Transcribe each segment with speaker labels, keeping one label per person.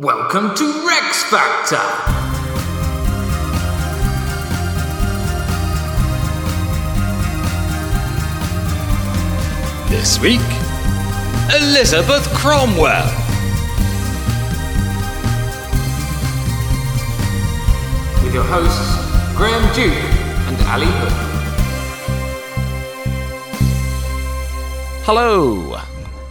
Speaker 1: Welcome to Rex Factor. This week, Elizabeth Cromwell. With your hosts, Graham Duke and Ali Hood.
Speaker 2: Hello,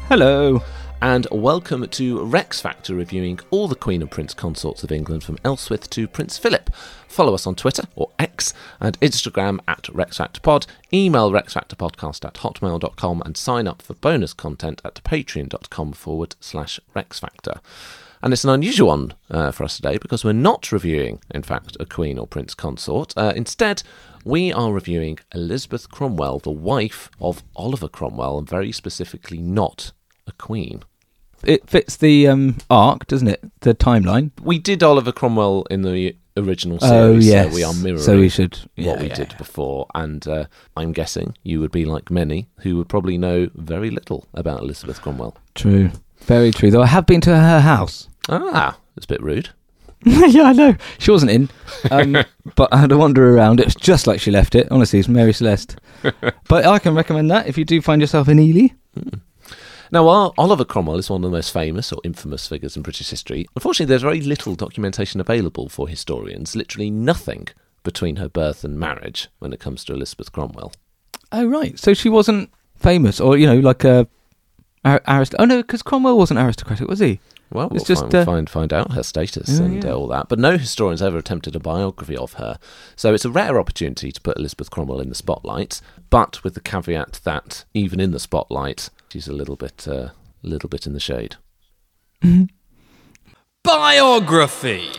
Speaker 3: Hello.
Speaker 2: And welcome to Rex Factor reviewing all the Queen and Prince consorts of England from Elswith to Prince Philip. Follow us on Twitter or X and Instagram at RexFactorPod, email RexFactorPodcast at hotmail.com, and sign up for bonus content at patreon.com forward slash RexFactor. And it's an unusual one uh, for us today because we're not reviewing, in fact, a Queen or Prince consort. Uh, instead, we are reviewing Elizabeth Cromwell, the wife of Oliver Cromwell, and very specifically not a queen.
Speaker 3: It fits the um, arc, doesn't it? The timeline.
Speaker 2: We did Oliver Cromwell in the original series,
Speaker 3: Oh, yes.
Speaker 2: so we are mirroring
Speaker 3: So we should-
Speaker 2: what we
Speaker 3: yeah.
Speaker 2: did before. And uh, I'm guessing you would be like many who would probably know very little about Elizabeth Cromwell.
Speaker 3: True. Very true. Though I have been to her house.
Speaker 2: Ah, that's a bit rude.
Speaker 3: yeah, I know. She wasn't in. Um, but I had to wander around. It was just like she left it. Honestly, it's Mary Celeste. but I can recommend that if you do find yourself in Ely.
Speaker 2: Now, while Oliver Cromwell is one of the most famous or infamous figures in British history, unfortunately, there's very little documentation available for historians, literally nothing between her birth and marriage when it comes to Elizabeth Cromwell.
Speaker 3: Oh, right. So she wasn't famous or, you know, like a. Arist- oh, no, because Cromwell wasn't aristocratic, was he?
Speaker 2: Well, we'll
Speaker 3: It's just,
Speaker 2: find,
Speaker 3: uh,
Speaker 2: find find out her status
Speaker 3: Yeah,
Speaker 2: and
Speaker 3: yeah.
Speaker 2: uh, all that. But no historians ever attempted a biography of her, so it's a rare opportunity to put Elizabeth Cromwell in the spotlight. But with the caveat that even in the spotlight, she's a little bit, uh, little bit in the shade.
Speaker 1: Biography.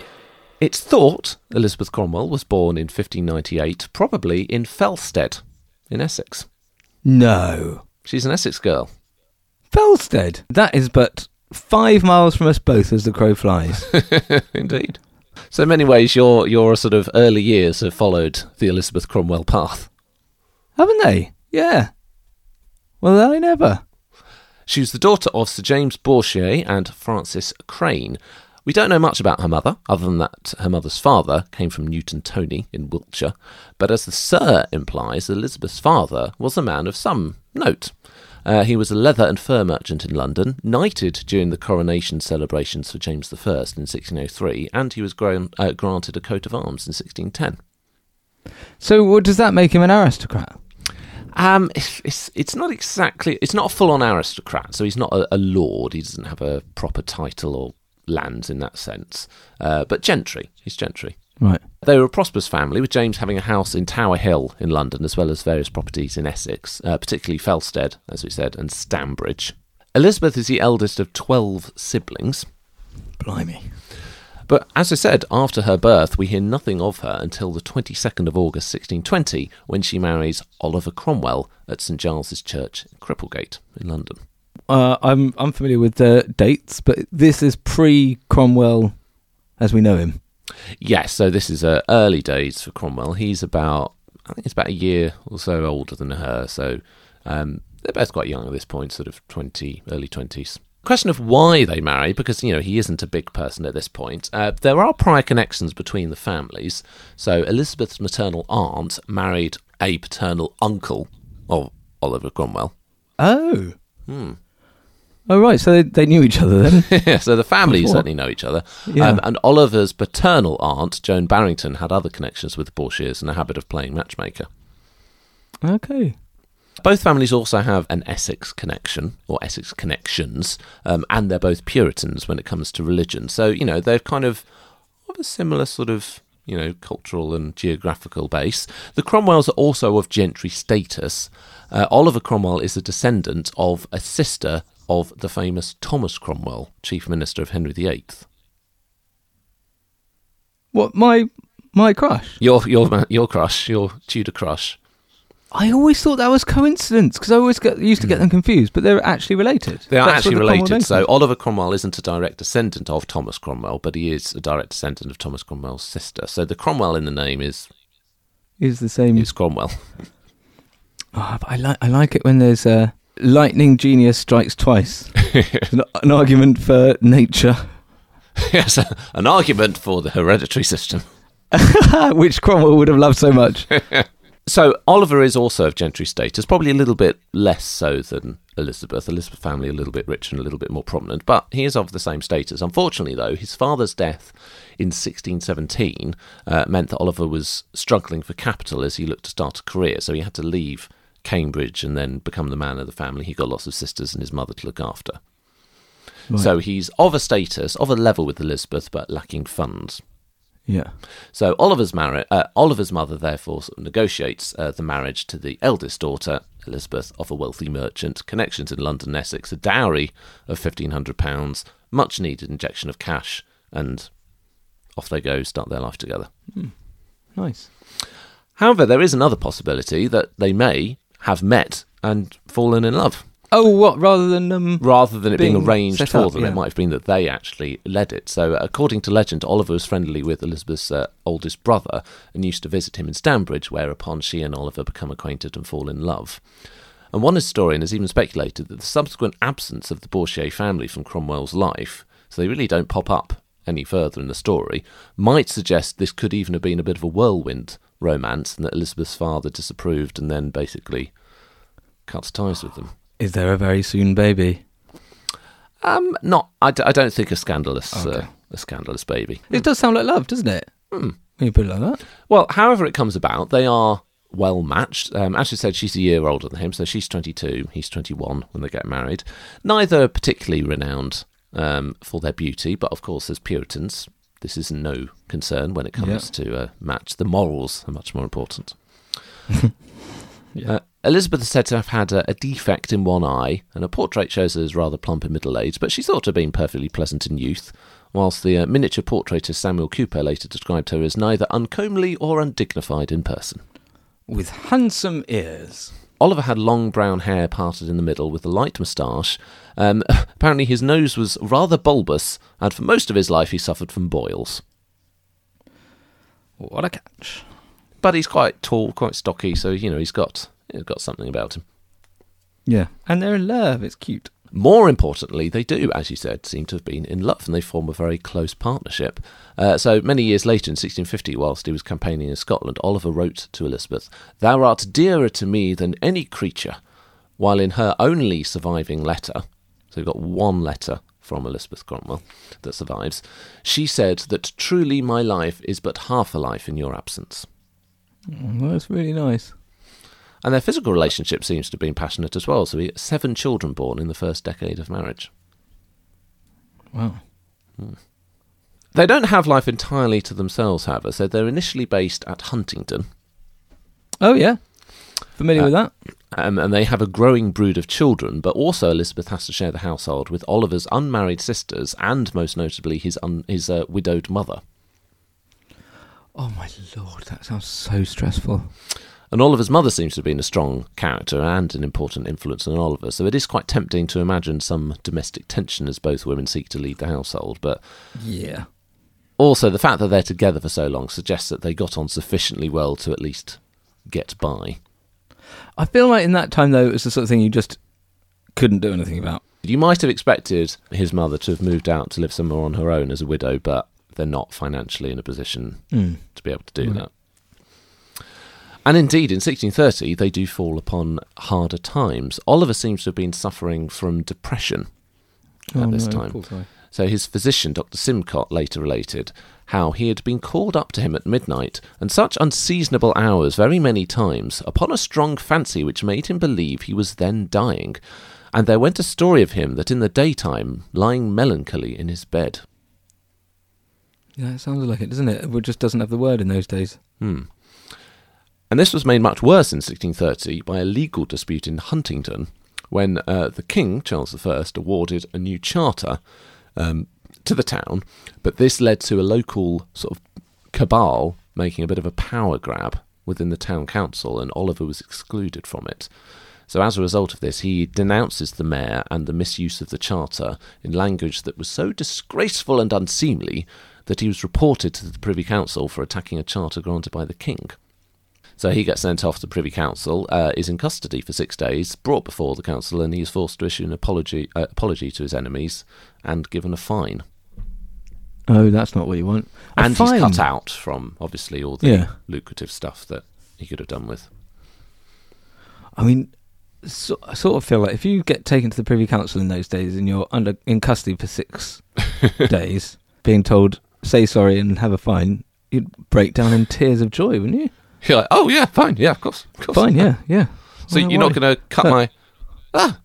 Speaker 2: It's thought Elizabeth Cromwell was born in 1598, probably in Felsted, in Essex.
Speaker 3: No.
Speaker 2: She's an Essex girl.
Speaker 3: Felsted. That is but five miles from us both as the crow flies.
Speaker 2: Indeed. So in many ways, your your sort of early years have followed the Elizabeth Cromwell path.
Speaker 3: Haven't they? Yeah. Well, I never.
Speaker 2: She was the daughter of Sir James Bourchier and Frances Crane. We don't know much about her mother, other than that her mother's father came from Newton Tony in Wiltshire. But as the Sir implies, Elizabeth's father was a man of some note. Uh, he was a leather and fur merchant in London, knighted during the coronation celebrations for James I in 1603, and he was gran- uh, granted a coat of arms in 1610.
Speaker 3: So, what does that make him an aristocrat?
Speaker 2: Um, it's, it's it's not exactly it's not a full on aristocrat. So he's not a, a lord. He doesn't have a proper title or lands in that sense. Uh, but gentry. He's gentry.
Speaker 3: Right.
Speaker 2: They were a prosperous family, with James having a house in Tower Hill in London, as well as various properties in Essex, uh, particularly Felsted, as we said, and Stambridge. Elizabeth is the eldest of 12 siblings,
Speaker 3: Blimey.
Speaker 2: but as I said, after her birth, we hear nothing of her until the 22nd of August 1620, when she marries Oliver Cromwell at St Giles's Church, Cripplegate, in London.
Speaker 3: Uh, I'm I'm familiar with the dates, but this is pre Cromwell, as we know him.
Speaker 2: Yes, so this is uh, early days for Cromwell. He's about, I think it's about a year or so older than her. So um, they're both quite young at this point, sort of 20, early 20s. Question of why they marry, because, you know, he isn't a big person at this point. Uh, there are prior connections between the families. So Elizabeth's maternal aunt married a paternal uncle of Oliver Cromwell.
Speaker 3: Oh. Oh right, so they, they knew each other then.
Speaker 2: so the families
Speaker 3: Before.
Speaker 2: certainly know each other.
Speaker 3: Yeah.
Speaker 2: Um, and Oliver's paternal aunt, Joan Barrington, had other connections with the Bourchiers and a habit of playing matchmaker.
Speaker 3: okay.
Speaker 2: Both families also have an Essex connection, or Essex connections, um, and they're both Puritans when it comes to religion. So, you know, they're kind of of a similar sort of, you know, cultural and geographical base. The Cromwells are also of gentry status. Uh, Oliver Cromwell is a descendant of a sister of the famous Thomas Cromwell, Chief Minister of Henry VIII.
Speaker 3: What my my crush?
Speaker 2: Your your your crush, your Tudor crush.
Speaker 3: I always thought that was coincidence because I always get, used to get them confused, but they're actually related.
Speaker 2: They are
Speaker 3: That's
Speaker 2: actually
Speaker 3: the
Speaker 2: related. So Oliver Cromwell isn't a direct descendant of Thomas Cromwell, but he is a direct descendant of Thomas Cromwell's sister. So the Cromwell in the name is
Speaker 3: is the same.
Speaker 2: is Cromwell.
Speaker 3: Oh, I like I like it when there's a lightning genius strikes twice. an, an argument for nature,
Speaker 2: yes, an argument for the hereditary system.
Speaker 3: which Cromwell would have loved so much.
Speaker 2: So Oliver is also of gentry status, probably a little bit less so than Elizabeth. Elizabeth family a little bit richer and a little bit more prominent, but he is of the same status. Unfortunately, though, his father's death in 1617 uh, meant that Oliver was struggling for capital as he looked to start a career. So he had to leave Cambridge and then become the man of the family. He got lots of sisters and his mother to look after. So he's of a status, of a level with Elizabeth, but lacking funds.
Speaker 3: Yeah.
Speaker 2: So Oliver's marri- uh, Oliver's mother therefore sort of negotiates uh, the marriage to the eldest daughter, Elizabeth, of a wealthy merchant, connections in London Essex, a dowry of fifteen hundred pounds, much needed injection of cash, and off they go, start their life together.
Speaker 3: Nice.
Speaker 2: However, there is another possibility that they may have met and fallen in love.
Speaker 3: Oh, what? Rather than um.
Speaker 2: Rather than it being,
Speaker 3: Being
Speaker 2: arranged for
Speaker 3: up,
Speaker 2: them,
Speaker 3: yeah.
Speaker 2: it might have been that they actually led it. So, according to legend, Oliver was friendly with Elizabeth's uh, oldest brother and used to visit him in Stambridge, whereupon she and Oliver become acquainted and fall in love. And one historian has even speculated that the subsequent absence of the Bourchier family from Cromwell's life, so they really don't pop up any further in the story, might suggest this could even have been a bit of a whirlwind romance and that Elizabeth's father disapproved and then basically cuts ties with them.
Speaker 3: Is there a very soon baby?
Speaker 2: Um, not. I, d- I don't think a scandalous, uh, a scandalous baby.
Speaker 3: It does sound like love, doesn't it?
Speaker 2: Hmm.
Speaker 3: When you put it like that.
Speaker 2: Well, however it comes about, they are well matched. Um, as you said, she's a year older than him, so she's 22, he's 21 when they get married. Neither particularly renowned um, for their beauty, but of course, as Puritans, this is no concern when it comes to uh, match. The morals are much more important. Uh, Elizabeth is said to have had a, a defect in one eye, and a portrait shows her as rather plump in middle age, but she's thought to have been perfectly pleasant in youth, whilst the uh, miniature portraitist Samuel Cooper later described her as neither uncomely or undignified in person.
Speaker 3: With handsome ears.
Speaker 2: Oliver had long brown hair parted in the middle with a light moustache. Um, apparently, his nose was rather bulbous, and for most of his life, he suffered from boils.
Speaker 3: What a catch.
Speaker 2: But he's quite tall, quite stocky, so you know he's got he's got something about him.
Speaker 3: Yeah. And they're in love. It's cute.
Speaker 2: More importantly, they do, as you said, seem to have been in love, and they form a very close partnership. Uh, so many years later, in 1650, whilst he was campaigning in Scotland, Oliver wrote to Elizabeth, "Thou art dearer to me than any creature." While in her only surviving letter, so we've got one letter from Elizabeth Cromwell that survives, she said that truly my life is but half a life in your absence.
Speaker 3: Well, that's really nice.
Speaker 2: And their physical relationship seems to have been passionate as well. So we get seven children born in the first decade of marriage.
Speaker 3: Wow.
Speaker 2: They don't have life entirely to themselves, however. So they're initially based at Huntingdon,
Speaker 3: Oh, yeah. Familiar
Speaker 2: Uh,
Speaker 3: with that?
Speaker 2: um, and they have a growing brood of children. But also, Elizabeth has to share the household with Oliver's unmarried sisters and, most notably, his un- his uh, widowed mother.
Speaker 3: Oh, my lord. That sounds so stressful.
Speaker 2: And Oliver's mother seems to have been a strong character and an important influence on Oliver. So it is quite tempting to imagine some domestic tension as both women seek to lead the household. But
Speaker 3: Yeah.
Speaker 2: Also, the fact that they're together for so long suggests that they got on sufficiently well to at least get by.
Speaker 3: I feel like in that time, though, it was the sort of thing you just couldn't do anything about.
Speaker 2: You might have expected his mother to have moved out to live somewhere on her own as a widow, but they're not financially in a position
Speaker 3: Mm.
Speaker 2: to be able to do that. And indeed, in 1630, they do fall upon harder times. Oliver seems to have been suffering from depression at
Speaker 3: Oh,
Speaker 2: this
Speaker 3: no,
Speaker 2: time. So his physician, Dr. Simcott, later related how he had been called up to him at midnight, and such unseasonable hours very many times, upon a strong fancy which made him believe he was then dying. And there went a story of him that in the daytime, lying melancholy in his bed.
Speaker 3: Yeah, it sounds like it, doesn't it? It just doesn't have the word in those days.
Speaker 2: Hmm. And this was made much worse in 1630 by a legal dispute in Huntingdon when uh, the king, Charles I, awarded a new charter um, to the town, but this led to a local sort of cabal making a bit of a power grab within the town council, and Oliver was excluded from it. So, as a result of this, he denounces the mayor and the misuse of the charter in language that was so disgraceful and unseemly that he was reported to the Privy Council for attacking a charter granted by the king. So he gets sent off to Privy Council, uh, is in custody for six days, brought before the council, and he is forced to issue an apology uh, apology to his enemies and given a fine.
Speaker 3: Oh, that's not what you want. A
Speaker 2: and he's cut out from obviously all the
Speaker 3: Yeah.
Speaker 2: lucrative stuff that he could have done with.
Speaker 3: I mean, so, I sort of feel like if you get taken to the Privy Council in those days and you're under in custody for six days, being told say sorry and have a fine, you'd break down in tears of joy, wouldn't you?
Speaker 2: You're like, oh yeah, fine, yeah, of course, of course.
Speaker 3: Fine, yeah, yeah.
Speaker 2: So
Speaker 3: Why-
Speaker 2: you're not
Speaker 3: why?
Speaker 2: going to cut my ah?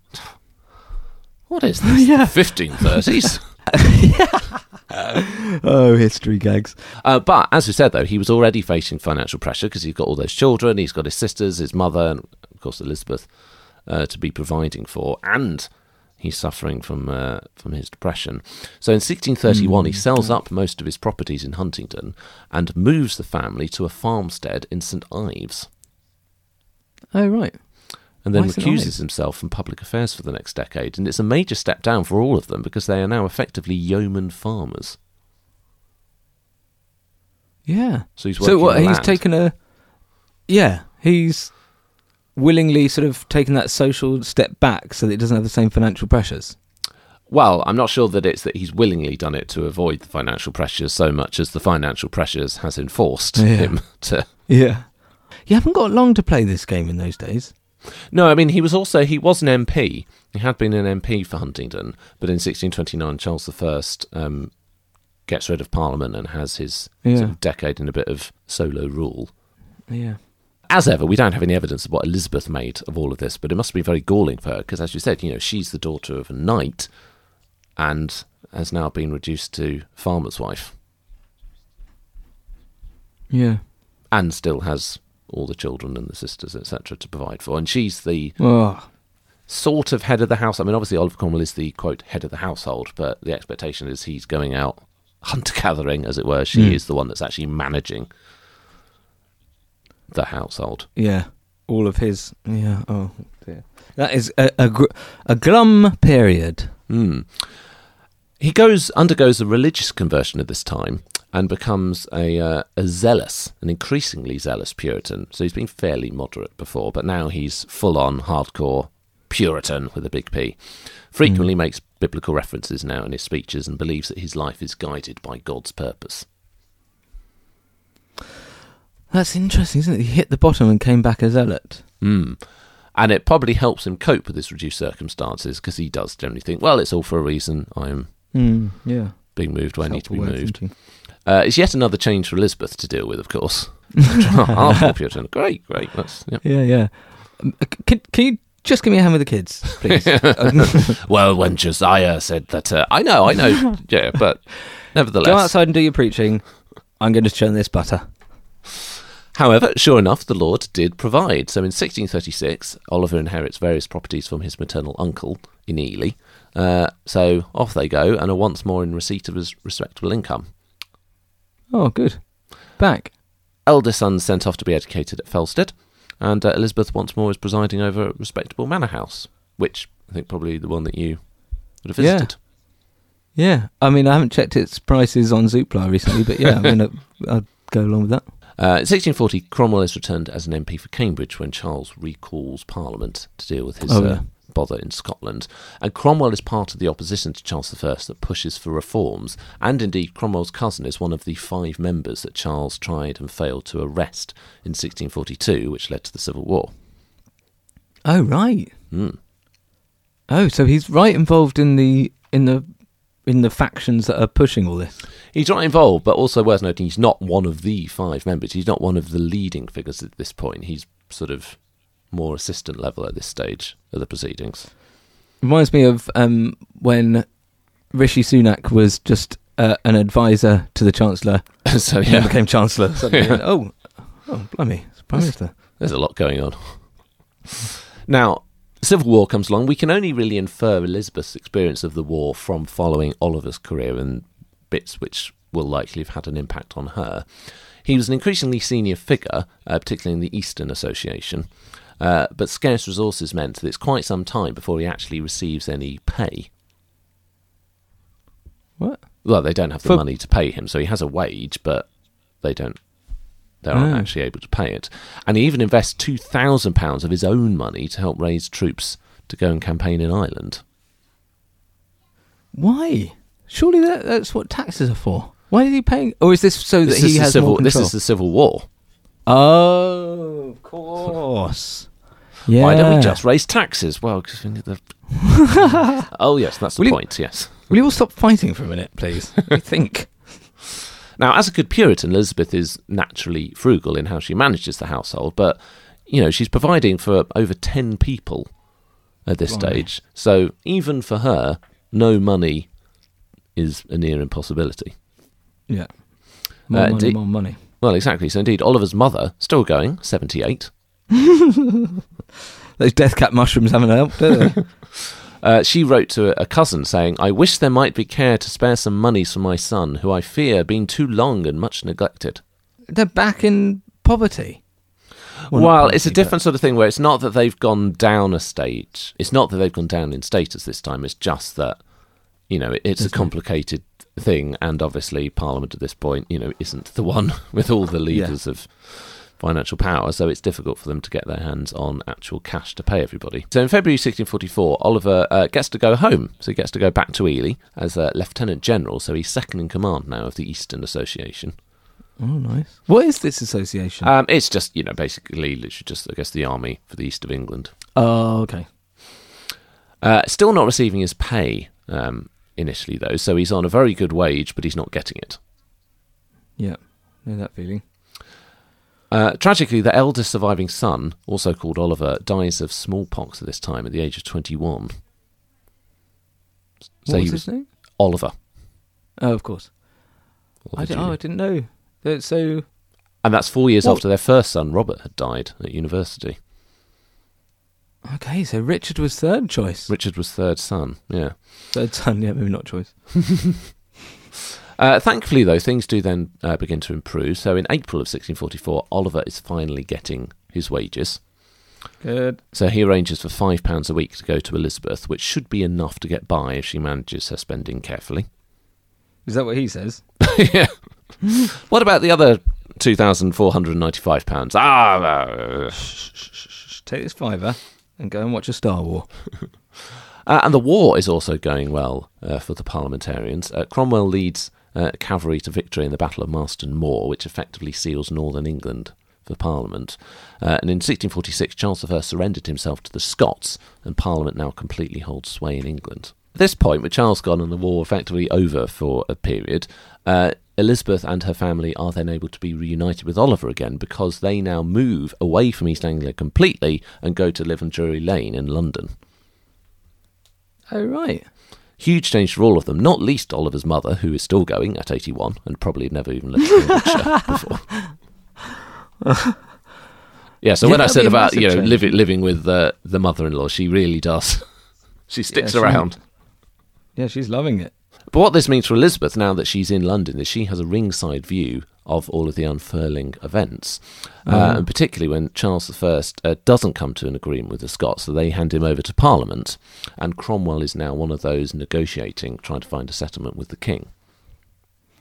Speaker 2: What is this?
Speaker 3: Yeah.
Speaker 2: fifteen thirties.
Speaker 3: Oh, history gags.
Speaker 2: Uh, but as we said, though, he was already facing financial pressure because he's got all those children, he's got his sisters, his mother, and of course Elizabeth uh, to be providing for, and he's suffering from uh, from his depression. So in 1631, he sells up most of his properties in Huntingdon and moves the family to a farmstead in St Ives,
Speaker 3: Oh, right.
Speaker 2: and then
Speaker 3: Why
Speaker 2: recuses himself from public affairs for the next decade. And it's a major step down for all of them because they are now effectively yeoman farmers.
Speaker 3: Yeah.
Speaker 2: So he's
Speaker 3: So what? He's taken a. Yeah, he's willingly sort of taken that social step back so that he doesn't have the same financial pressures.
Speaker 2: Well, I'm not sure that it's that he's willingly done it to avoid the financial pressures so much as the financial pressures has enforced
Speaker 3: Yeah.
Speaker 2: him to.
Speaker 3: Yeah. You haven't got long to play this game in those days.
Speaker 2: No, I mean he was also he was an MP. He had been an MP for Huntingdon, but in 1629 Charles I um, gets rid of Parliament and has his
Speaker 3: Yeah.
Speaker 2: sort of decade in a bit of solo rule.
Speaker 3: Yeah.
Speaker 2: As ever, we don't have any evidence of what Elizabeth made of all of this, but it must be very galling for her because, as you said, you know she's the daughter of a knight and has now been reduced to farmer's wife.
Speaker 3: Yeah.
Speaker 2: and still has all the children and the sisters, etc., to provide for. And she's the
Speaker 3: Oh.
Speaker 2: sort of head of the house. I mean, obviously, Oliver Cromwell is the quote head of the household, but the expectation is he's going out hunter gathering, as it were. She
Speaker 3: Mm.
Speaker 2: is the one that's actually managing the household.
Speaker 3: Yeah. All of his. Yeah. Oh dear. That is a a, gr- a glum period.
Speaker 2: Hmm. He goes undergoes a religious conversion at this time and becomes a uh, a zealous, an increasingly zealous Puritan. So he's been fairly moderate before, but now he's full on hardcore Puritan with a big P. Frequently makes biblical references now in his speeches and believes that his life is guided by God's purpose.
Speaker 3: That's interesting, isn't it? He hit the bottom and came back a zealot.
Speaker 2: Mm. And it probably helps him cope with his reduced circumstances because he does generally think, well, it's all for a reason. I'm
Speaker 3: Mm, yeah.
Speaker 2: being moved where I need to be
Speaker 3: Helpful way of
Speaker 2: moved. Uh, it's yet another change for Elizabeth to deal with, of course. Hardcore Puritan. Great, great. That's, yeah.
Speaker 3: Yeah, yeah. Um, uh, Can, can you just give me a hand with the kids, please?
Speaker 2: Well, when Josiah said that, uh, I know, I know, yeah, but nevertheless.
Speaker 3: Go outside and do your preaching. I'm going to churn this butter.
Speaker 2: However, sure enough, the Lord did provide. So in 1636, Oliver inherits various properties from his maternal uncle in Ely. Uh, so off they go and are once more in receipt of his respectable income.
Speaker 3: Oh, good. Back.
Speaker 2: Eldest son sent off to be educated at Felsted, and uh, Elizabeth once more is presiding over a respectable manor house, which I think probably the one that you would have visited.
Speaker 3: Yeah. yeah. I mean, I haven't checked its prices on Zoopla recently, but yeah, I mean, I'd go along with that.
Speaker 2: Uh, in 1640, Cromwell is returned as an MP for Cambridge when Charles recalls Parliament to deal with his
Speaker 3: Oh,
Speaker 2: uh, bother in Scotland. And Cromwell is part of the opposition to Charles I that pushes for reforms. And indeed, Cromwell's cousin is one of the five members that Charles tried and failed to arrest in 1642, which led to the Civil War.
Speaker 3: Oh, right.
Speaker 2: Mm.
Speaker 3: Oh, so he's right involved in the in the in the factions that are pushing all this.
Speaker 2: He's not involved, but also worth noting he's not one of the five members. He's not one of the leading figures at this point. He's sort of more assistant level at this stage of the proceedings.
Speaker 3: Reminds me of um, when Rishi Sunak was just uh, an advisor to the Chancellor
Speaker 2: so
Speaker 3: then became Chancellor. Suddenly, and, oh, oh, blimey, it's Prime Minister.
Speaker 2: There's a lot going on. now, Civil War comes along. We can only really infer Elizabeth's experience of the war from following Oliver's career and bits which will likely have had an impact on her. He was an increasingly senior figure, uh, particularly in the Eastern Association, uh, but scarce resources meant that it's quite some time before he actually receives any pay.
Speaker 3: What?
Speaker 2: Well, they don't have the
Speaker 3: For-
Speaker 2: money to pay him, so he has a wage, but they don't. They aren't
Speaker 3: Oh.
Speaker 2: actually able to pay it, and he even invests two thousand pounds of his own money to help raise troops to go and campaign in Ireland.
Speaker 3: Why? Surely that, that's what taxes are for. Why is he paying? Or is this so that he has
Speaker 2: civil,
Speaker 3: more
Speaker 2: this is the Civil War.
Speaker 3: Oh, of course. Yeah.
Speaker 2: Why don't we just raise taxes? Well, because we need the. oh yes, that's the
Speaker 3: Will you-
Speaker 2: point. Yes.
Speaker 3: Will you all stop fighting for a minute, please? I think.
Speaker 2: Now, as a good Puritan, Elizabeth is naturally frugal in how she manages the household, but you know she's providing for over ten people at this
Speaker 3: Blimey.
Speaker 2: stage. So even for her, no money is a near impossibility.
Speaker 3: Yeah. More
Speaker 2: Uh,
Speaker 3: money,
Speaker 2: do-
Speaker 3: more money.
Speaker 2: Well, exactly. So indeed, Oliver's mother still going, seventy-eight.
Speaker 3: Those death cap mushrooms haven't helped, do they?
Speaker 2: Uh, she wrote to a cousin saying, I wish there might be care to spare some monies for my son, who I fear been too long and much neglected.
Speaker 3: They're back in poverty.
Speaker 2: Well,
Speaker 3: not
Speaker 2: it's a different sort of thing where it's not that they've gone down a stage. It's not that they've gone down in status this time. It's just that, you know, it's a
Speaker 3: Isn't it?
Speaker 2: complicated thing. And obviously, Parliament at this point, you know, isn't the one with all the leaders of financial power. So it's difficult for them to get their hands on actual cash to pay everybody. So in February 1644, Oliver uh, gets to go home. So he gets to go back to Ely as a Lieutenant General. So he's second in command now of the Eastern Association.
Speaker 3: Oh, nice. What is this association?
Speaker 2: Um, it's just, you know, basically, literally just, I guess, the army for the east of England.
Speaker 3: oh, okay.
Speaker 2: Uh, still not receiving his pay um, initially, though, so he's on a very good wage, but he's not getting it.
Speaker 3: Yeah. Know that feeling.
Speaker 2: Uh, tragically, the eldest surviving son, also called Oliver, dies of smallpox at this time at the age of 21. So
Speaker 3: what
Speaker 2: he
Speaker 3: was
Speaker 2: was
Speaker 3: his name?
Speaker 2: Oliver.
Speaker 3: Oh, of course. I, di-
Speaker 2: Jr..
Speaker 3: oh, I didn't know. So,
Speaker 2: And that's four years
Speaker 3: What-
Speaker 2: after their first son, Robert, had died at university.
Speaker 3: Okay, so Richard was third choice.
Speaker 2: Richard was third son, yeah.
Speaker 3: Third son, yeah, maybe not choice.
Speaker 2: Uh, thankfully, though, things do then uh, begin to improve. So in April of 1644, Oliver is finally getting his wages.
Speaker 3: Good.
Speaker 2: So he arranges for five pounds a week to go to Elizabeth, which should be enough to get by if she manages her spending carefully.
Speaker 3: Is that what he says?
Speaker 2: yeah. what about the other two thousand four hundred and ninety-five pounds? Ah, uh,
Speaker 3: Take this fiver and go and watch a Star War.
Speaker 2: uh, and the war is also going well uh, for the parliamentarians. Uh, Cromwell leads uh, cavalry to victory in the Battle of Marston Moor, which effectively seals northern England for Parliament. Uh, and in 1646, Charles I surrendered himself to the Scots, and Parliament now completely holds sway in England. At this point, with Charles gone and the war effectively over for a period, uh, Elizabeth and her family are then able to be reunited with Oliver again because they now move away from East Anglia completely and go to live on Drury Lane in London.
Speaker 3: Oh, right.
Speaker 2: Huge change for all of them, not least Oliver's mother, who is still going at 81 and probably had never even lived in Yorkshire before. yeah, so
Speaker 3: Yeah,
Speaker 2: when I said about you know living living with uh, the mother-in-law, she really does. she sticks
Speaker 3: she-
Speaker 2: around.
Speaker 3: Yeah, she's loving it.
Speaker 2: But what this means for Elizabeth now that she's in London is she has a ringside view of all of the unfurling events, uh,
Speaker 3: Oh.
Speaker 2: and particularly when Charles I uh, doesn't come to an agreement with the Scots, so they hand him over to Parliament, and Cromwell is now one of those negotiating, trying to find a settlement with the king.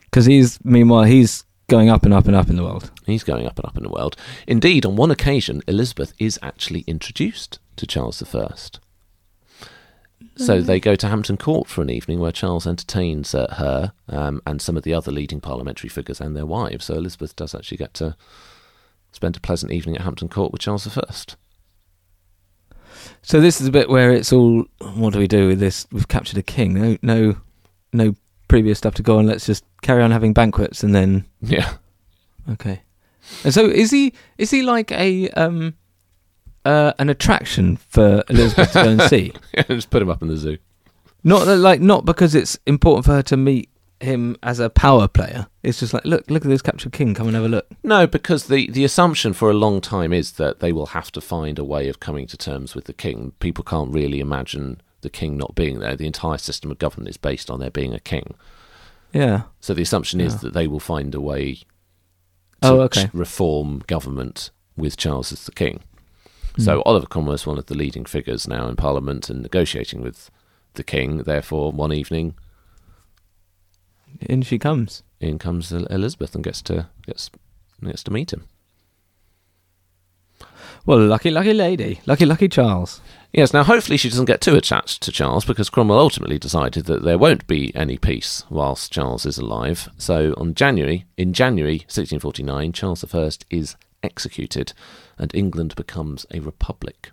Speaker 3: Because he's, meanwhile, he's going up and up and up in the world.
Speaker 2: He's going up and up in the world. Indeed, on one occasion, Elizabeth is actually introduced to Charles I. So they go to Hampton Court for an evening where Charles entertains uh, her um, and some of the other leading parliamentary figures and their wives. So Elizabeth does actually get to spend a pleasant evening at Hampton Court with Charles I.
Speaker 3: So this is a bit where it's all, what do we do with this? We've captured a king. No, no, no previous stuff to go on. Let's just carry on having banquets and then
Speaker 2: Yeah.
Speaker 3: okay. And so is he? Is he like a um, uh, an attraction for Elizabeth to go and see?
Speaker 2: Just put him up in the zoo.
Speaker 3: Not that, like not because it's important for her to meet him as a power player. It's just like look, look at this captured king. Come and have a look.
Speaker 2: No, because the, the assumption for a long time is that they will have to find a way of coming to terms with the king. People can't really imagine the king not being there. The entire system of government is based on there being a king.
Speaker 3: Yeah.
Speaker 2: So the assumption is
Speaker 3: Yeah.
Speaker 2: that they will find a way to
Speaker 3: Oh, okay.
Speaker 2: reform government with Charles as the king. So hmm. Oliver Cromwell is one of the leading figures now in Parliament and negotiating with the king. Therefore, one evening,
Speaker 3: In she comes.
Speaker 2: in comes Elizabeth and gets to gets gets to meet him.
Speaker 3: Well, lucky, lucky lady. Lucky, lucky Charles.
Speaker 2: Yes, now hopefully she doesn't get too attached to Charles because Cromwell ultimately decided that there won't be any peace whilst Charles is alive. So on January, in January 1649, Charles I is executed and England becomes a republic.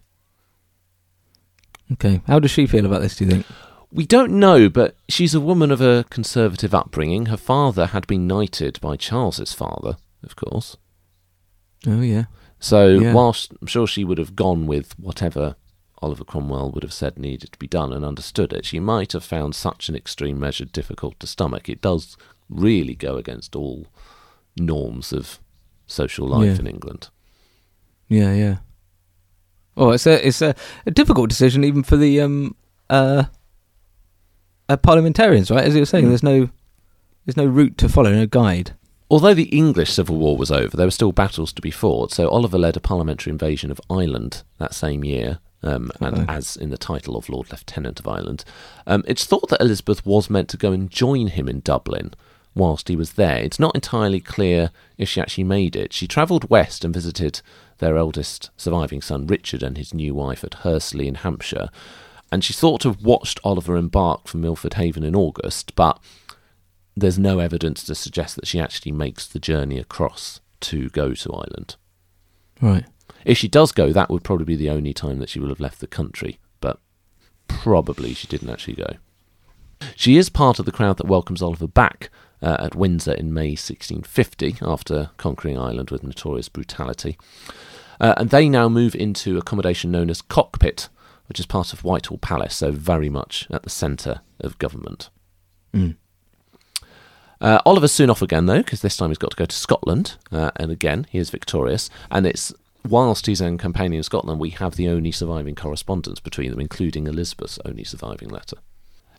Speaker 3: Okay. How does she feel about this, do you think?
Speaker 2: We don't know, but she's a woman of a conservative upbringing. Her father had been knighted by Charles's father, of course.
Speaker 3: Oh, yeah.
Speaker 2: So
Speaker 3: Yeah.
Speaker 2: whilst I'm sure she would have gone with whatever Oliver Cromwell would have said needed to be done and understood it, she might have found such an extreme measure difficult to stomach. It does really go against all norms of social life
Speaker 3: Yeah.
Speaker 2: in England.
Speaker 3: Yeah, yeah. Oh, it's a it's a, a difficult decision even for the um uh, uh parliamentarians, right? As you were saying,
Speaker 2: Mm.
Speaker 3: there's no there's no route to follow, no guide.
Speaker 2: Although the English Civil War was over, there were still battles to be fought. So Oliver led a parliamentary invasion of Ireland that same year, um, and as in the title of Lord Lieutenant of Ireland. Um, it's thought that Elizabeth was meant to go and join him in Dublin whilst he was there. It's not entirely clear if she actually made it. She travelled west and visited their eldest surviving son, Richard, and his new wife at Hursley in Hampshire. And she thought to have watched Oliver embark from Milford Haven in August, but there's no evidence to suggest that she actually makes the journey across to go to Ireland.
Speaker 3: Right.
Speaker 2: If she does go, that would probably be the only time that she will have left the country, but probably she didn't actually go. She is part of the crowd that welcomes Oliver back uh, at Windsor in May 1650 after conquering Ireland with notorious brutality. Uh, and they now move into accommodation known as Cockpit, which is part of Whitehall Palace, so very much at the centre of government.
Speaker 3: Mm.
Speaker 2: Uh, Oliver's soon off again, though, because this time he's got to go to Scotland, uh, and again he is victorious. And it's whilst he's in campaigning in Scotland, we have the only surviving correspondence between them, including Elizabeth's only surviving letter.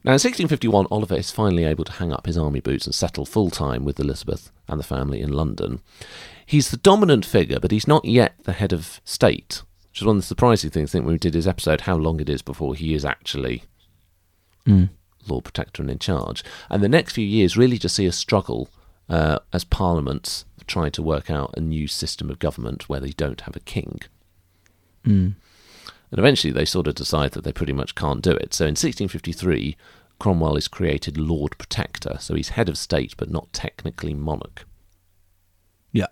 Speaker 2: Now, in 1651, Oliver is finally able to hang up his army boots and settle full time with Elizabeth and the family in London. He's the dominant figure, but he's not yet the head of state, which is one of the surprising things. I think when we did his episode, how long it is before he is actually
Speaker 3: Mm.
Speaker 2: Lord Protector and in charge. And the next few years really just see a struggle uh, as parliaments try to work out a new system of government where they don't have a king.
Speaker 3: Mm.
Speaker 2: And eventually they sort of decide that they pretty much can't do it. So in 1653, Cromwell is created Lord Protector. So he's head of state, but not technically monarch.
Speaker 3: Yeah.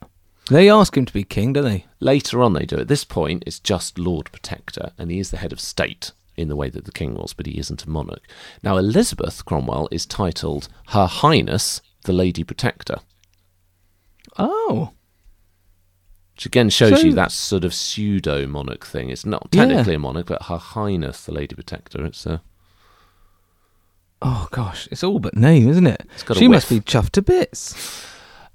Speaker 3: They ask him to be king, don't they?
Speaker 2: Later on, they do. At this point, it's just Lord Protector, and he is the head of state in the way that the king was, but he isn't a monarch. Now, Elizabeth Cromwell is titled Her Highness the Lady Protector,
Speaker 3: Oh.
Speaker 2: Which again shows
Speaker 3: So-
Speaker 2: you that sort of pseudo monarch thing. It's not
Speaker 3: Yeah.
Speaker 2: technically a monarch, but Her Highness the Lady Protector. It's a.
Speaker 3: Oh gosh, it's all but name, isn't it?
Speaker 2: It's got a
Speaker 3: she must be chuffed to bits.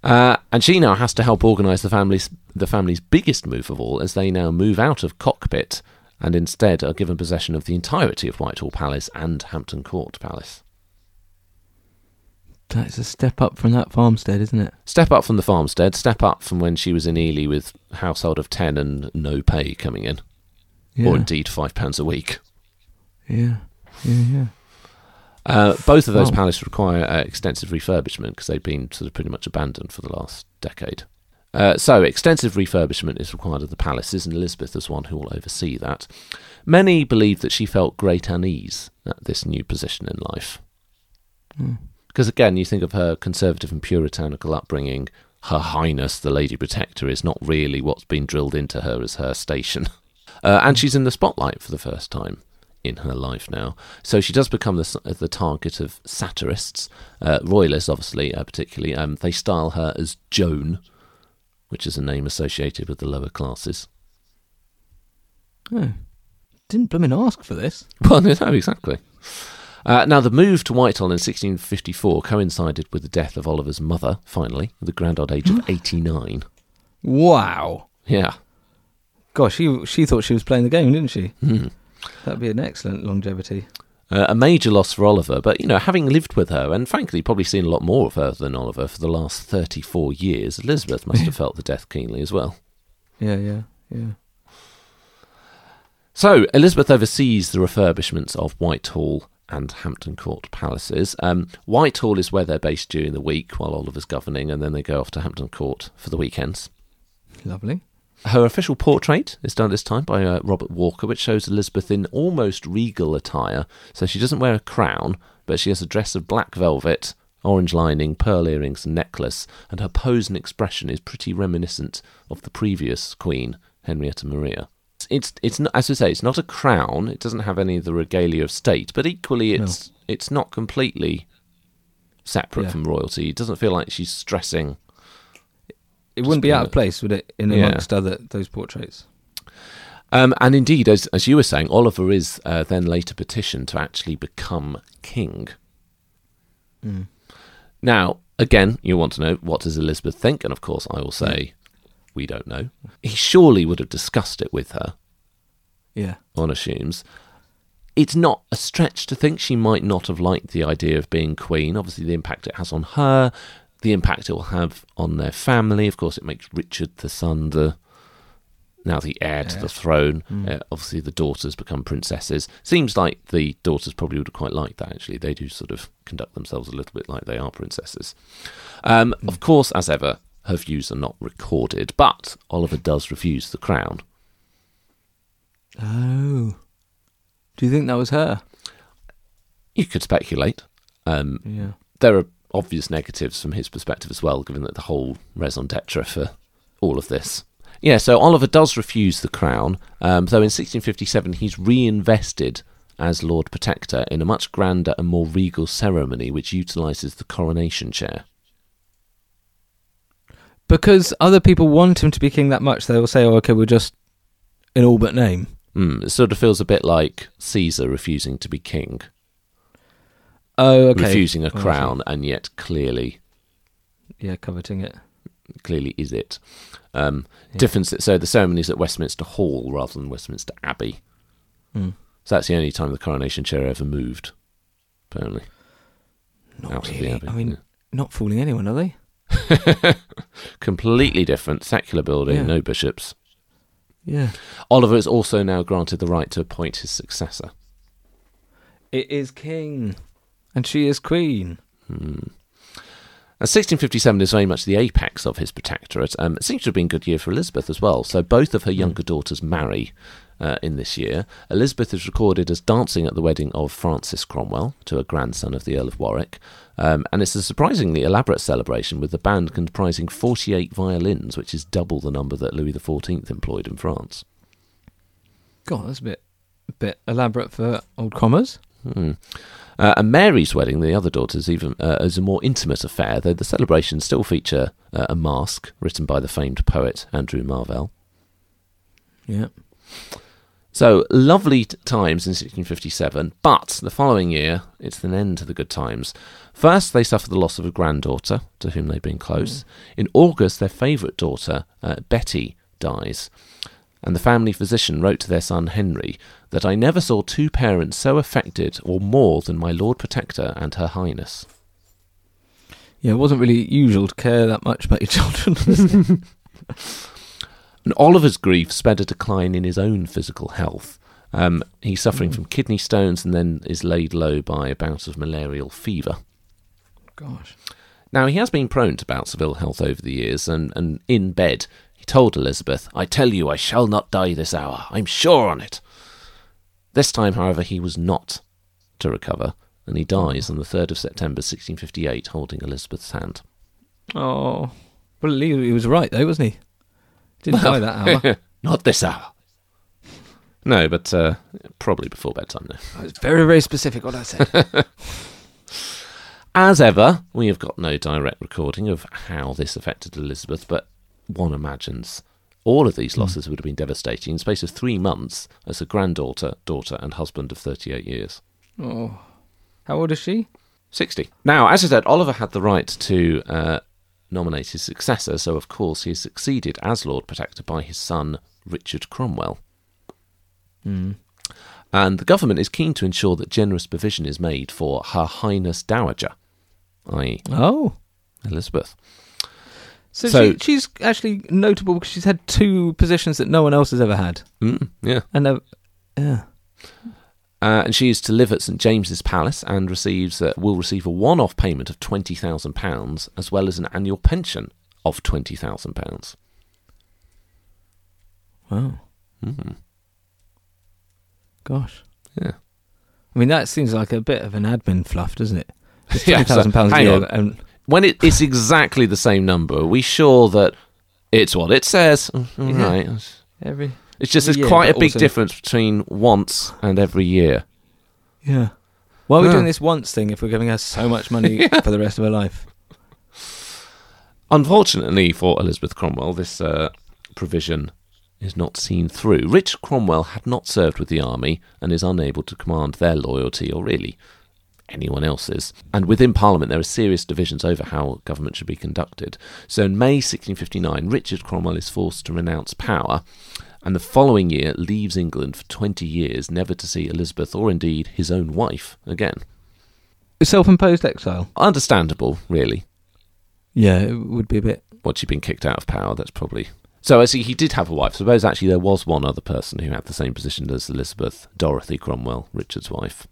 Speaker 2: Uh, and she now has to help organise the family's the family's biggest move of all, as they now move out of Cockpit and instead are given possession of the entirety of Whitehall Palace and Hampton Court Palace.
Speaker 3: That's a step up from that farmstead, isn't it?
Speaker 2: Step up from the farmstead. Step up from when she was in Ely with household of ten and no pay coming in,
Speaker 3: Yeah.
Speaker 2: or indeed five pounds a week.
Speaker 3: Yeah. Yeah, yeah.
Speaker 2: Uh, both of those
Speaker 3: Wow.
Speaker 2: palaces require uh, extensive refurbishment because they've been sort of pretty much abandoned for the last decade. Uh, so, extensive refurbishment is required of the palaces, and Elizabeth is one who will oversee that. Many believe that she felt great unease at this new position in life.
Speaker 3: Hmm.
Speaker 2: Because again, you think of her conservative and puritanical upbringing, Her Highness the Lady Protector is not really what's been drilled into her as her station. Uh, and she's in the spotlight for the first time in her life now. So she does become the, the target of satirists, uh, royalists, obviously, uh, particularly. Um, they style her as Joan, which is a name associated with the lower classes.
Speaker 3: Oh. Didn't blooming ask for this.
Speaker 2: Well, no, exactly. Uh, now, the move to Whitehall in 1654 coincided with the death of Oliver's mother, finally, at the grand old age of 89.
Speaker 3: Wow.
Speaker 2: Yeah.
Speaker 3: Gosh, she she thought she was playing the game, didn't she?
Speaker 2: Hmm.
Speaker 3: That'd be an excellent longevity.
Speaker 2: Uh, a major loss for Oliver, but you know, having lived with her and frankly probably seen a lot more of her than Oliver for the last 34 years, Elizabeth must have felt the death keenly as well.
Speaker 3: Yeah, yeah, yeah.
Speaker 2: So, Elizabeth oversees the refurbishments of Whitehall and Hampton Court palaces. Um, Whitehall is where they're based during the week while Oliver's governing, and then they go off to Hampton Court for the weekends.
Speaker 3: Lovely.
Speaker 2: Her official portrait is done this time by uh, Robert Walker, which shows Elizabeth in almost regal attire. So she doesn't wear a crown, but she has a dress of black velvet, orange lining, pearl earrings, and necklace, and her pose and expression is pretty reminiscent of the previous Queen, Henrietta Maria. It's it's not, as I say, it's not a crown. It doesn't have any of the regalia of state, but equally, it's it's not completely separate
Speaker 3: Yeah.
Speaker 2: from royalty. It doesn't feel like she's stressing
Speaker 3: It wouldn't be out of place, would it, in
Speaker 2: Yeah.
Speaker 3: amongst other those portraits?
Speaker 2: Um, and indeed, as, as you were saying, Oliver is uh, then later petitioned to actually become king. Now, again, you want to know what does Elizabeth think? And of course, I will say, we don't know. He surely would have discussed it with her,
Speaker 3: Yeah.
Speaker 2: one assumes. It's not a stretch to think she might not have liked the idea of being queen. Obviously, the impact it has on her, the impact it will have on their family. Of course, it makes Richard the son the now the heir to the throne. Uh, obviously, the daughters become princesses. Seems like the daughters probably would have quite liked that. Actually, they do sort of conduct themselves a little bit like they are princesses. Um, Of course, as ever, her views are not recorded, but Oliver does refuse the crown.
Speaker 3: Oh. Do you think that was her?
Speaker 2: You could speculate. Um,
Speaker 3: Yeah.
Speaker 2: there are obvious negatives from his perspective as well, given that the whole raison d'etre for all of this. Yeah, so Oliver does refuse the crown, um, though in 1657 he's reinvested as Lord Protector in a much grander and more regal ceremony which utilises the coronation chair.
Speaker 3: Because other people want him to be king that much, they will say, "Oh, okay, we're just in all but name."
Speaker 2: Mm, it sort of feels a bit like Caesar refusing to be king,
Speaker 3: Oh, okay.
Speaker 2: refusing a
Speaker 3: Oh,
Speaker 2: crown, and yet clearly
Speaker 3: Yeah, coveting it.
Speaker 2: clearly is it. Um, Difference. So the ceremony's at Westminster Hall rather than Westminster Abbey.
Speaker 3: Hmm.
Speaker 2: So that's the only time the coronation chair ever moved. Apparently,
Speaker 3: Not
Speaker 2: out
Speaker 3: really. I mean,
Speaker 2: yeah.
Speaker 3: not fooling anyone, are they?
Speaker 2: completely different secular building,
Speaker 3: Yeah.
Speaker 2: no bishops.
Speaker 3: Yeah.
Speaker 2: Oliver is also now granted the right to appoint his successor.
Speaker 3: It is king, and she is queen. Hmm.
Speaker 2: And 1657 is very much the apex of his protectorate. Um, it seems to have been a good year for Elizabeth as well. So both of her younger daughters marry uh, in this year. Elizabeth is recorded as dancing at the wedding of Frances Cromwell to a grandson of the Earl of Warwick. Um, and it's a surprisingly elaborate celebration with the band comprising 48 violins, which is double the number that Louis XIV employed in France.
Speaker 3: God, that's a bit, a bit elaborate for old commas.
Speaker 2: Hmm. Uh, and Mary's wedding, the other daughter's, even uh, is a more intimate affair, though the celebrations still feature uh, a masque written by the famed poet Andrew Marvell.
Speaker 3: Yeah.
Speaker 2: So lovely times in 1657, but the following year it's an end to the good times. First, they suffer the loss of a granddaughter to whom they've been close. In August, their favourite daughter, uh, Betty, dies. And the family physician wrote to their son Henry that I never saw two parents so affected or more than my Lord Protector and Her Highness.
Speaker 3: Yeah, it wasn't really usual to care that much about your children.
Speaker 2: And Oliver's grief sped a decline in his own physical health. Um, he's suffering from kidney stones and then is laid low by a bout of malarial fever.
Speaker 3: Gosh.
Speaker 2: Now, he has been prone to bouts of ill health over the years, and, and in bed, told Elizabeth, I tell you, I shall not die this hour. I'm sure on it. This time, however, he was not to recover, and he dies on the 3rd of September 1658, holding Elizabeth's hand.
Speaker 3: Oh. Well, he was right, though, wasn't he? Didn't die that hour.
Speaker 2: not this hour. No, but uh, probably before bedtime now.
Speaker 3: I was very, very specific what I said.
Speaker 2: As ever, we have got no direct recording of how this affected Elizabeth, but one imagines all of these losses would have been devastating in the space of three months as a granddaughter, daughter, and husband of 38 years.
Speaker 3: oh. How old is she?
Speaker 2: 60. Now, as I said, Oliver had the right to uh, nominate his successor, so of course he is succeeded as Lord Protector by his son, Richard Cromwell.
Speaker 3: Mm.
Speaker 2: And the government is keen to ensure that generous provision is made for Her Highness Dowager, i.e.,
Speaker 3: Oh.
Speaker 2: Elizabeth.
Speaker 3: So,
Speaker 2: So-
Speaker 3: she, she's actually notable because she's had two positions that no one else has ever had.
Speaker 2: Mm, yeah.
Speaker 3: And uh, yeah.
Speaker 2: Uh, and she is to live at St James's Palace and receives uh, will receive a one-off payment of twenty thousand pounds as well as an annual pension of twenty thousand pounds.
Speaker 3: Wow.
Speaker 2: Mm.
Speaker 3: Gosh.
Speaker 2: Yeah.
Speaker 3: I mean, that seems like a bit of an admin fluff, doesn't it? Just
Speaker 2: Yeah,
Speaker 3: £20,000
Speaker 2: so-
Speaker 3: a
Speaker 2: hang
Speaker 3: year.
Speaker 2: on.
Speaker 3: And,
Speaker 2: When it, it's exactly the same number, are we sure that it's what it says? Mm,
Speaker 3: Yeah.
Speaker 2: right.
Speaker 3: every.
Speaker 2: It's just there's
Speaker 3: year,
Speaker 2: quite a big
Speaker 3: also-
Speaker 2: difference between once and every year.
Speaker 3: Yeah. Why are we
Speaker 2: Yeah.
Speaker 3: doing this once thing if we're giving her so much money for the rest of her life?
Speaker 2: Unfortunately for Elizabeth Cromwell, this uh, provision is not seen through. Richard Cromwell had not served with the army and is unable to command their loyalty or really anyone else's. And within Parliament, there are serious divisions over how government should be conducted. So in May 1659, Richard Cromwell is forced to renounce power. And the following year leaves England for 20 years, never to see Elizabeth or indeed his own wife again.
Speaker 3: Self imposed exile?
Speaker 2: Understandable, really.
Speaker 3: Yeah, it would be a bit.
Speaker 2: once you've been kicked out of power, that's probably. So I see he did have a wife. Suppose actually there was one other person who had the same position as Elizabeth, Dorothy Cromwell, Richard's wife.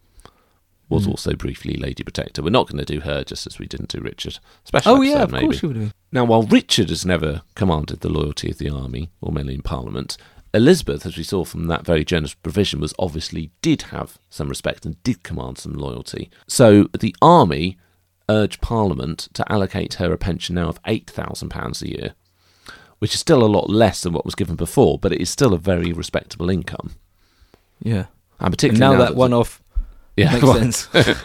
Speaker 2: Was
Speaker 3: Hmm.
Speaker 2: also briefly Lady Protector. We're not going to do her just as we didn't do Richard. Special
Speaker 3: Oh,
Speaker 2: episode,
Speaker 3: yeah, of
Speaker 2: maybe.
Speaker 3: course you would have.
Speaker 2: Now, while Richard has never commanded the loyalty of the army or mainly in Parliament, Elizabeth, as we saw from that very generous provision, was obviously did have some respect and did command some loyalty. So the army urged Parliament to allocate her a pension now of eight thousand pounds a year, which is still a lot less than what was given before, but it is still a very respectable income.
Speaker 3: Yeah.
Speaker 2: And
Speaker 3: And
Speaker 2: particularly
Speaker 3: now,
Speaker 2: now
Speaker 3: that
Speaker 2: the-
Speaker 3: one off
Speaker 2: yeah,
Speaker 3: makes
Speaker 2: well,
Speaker 3: sense.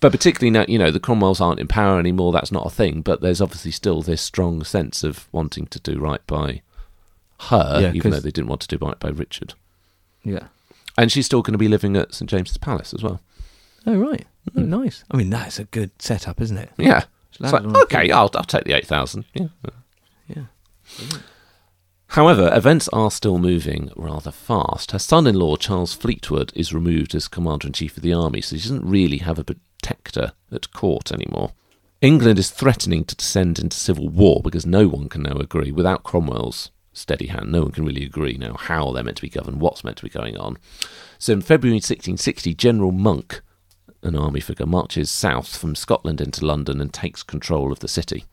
Speaker 2: But particularly now, you know, the Cromwells aren't in power anymore. That's not a thing. But there's obviously still this strong sense of wanting to do right by her,
Speaker 3: Yeah,
Speaker 2: even though they didn't want to do right by Richard.
Speaker 3: yeah.
Speaker 2: And she's still going to be living at St James's Palace as well.
Speaker 3: Oh, right. Oh,
Speaker 2: Mm.
Speaker 3: nice. I mean, that's a good setup, isn't it?
Speaker 2: Yeah. It's like, okay, I'll, I'll take the 8,000. Yeah.
Speaker 3: Yeah.
Speaker 2: However, events are still moving rather fast. Her son in law, Charles Fleetwood, is removed as Commander in Chief of the Army, so she doesn't really have a protector at court anymore. England is threatening to descend into civil war because no one can now agree, without Cromwell's steady hand, no one can really agree now how they're meant to be governed, what's meant to be going on. So in February 1660, General Monk, an army figure, marches south from Scotland into London and takes control of the city.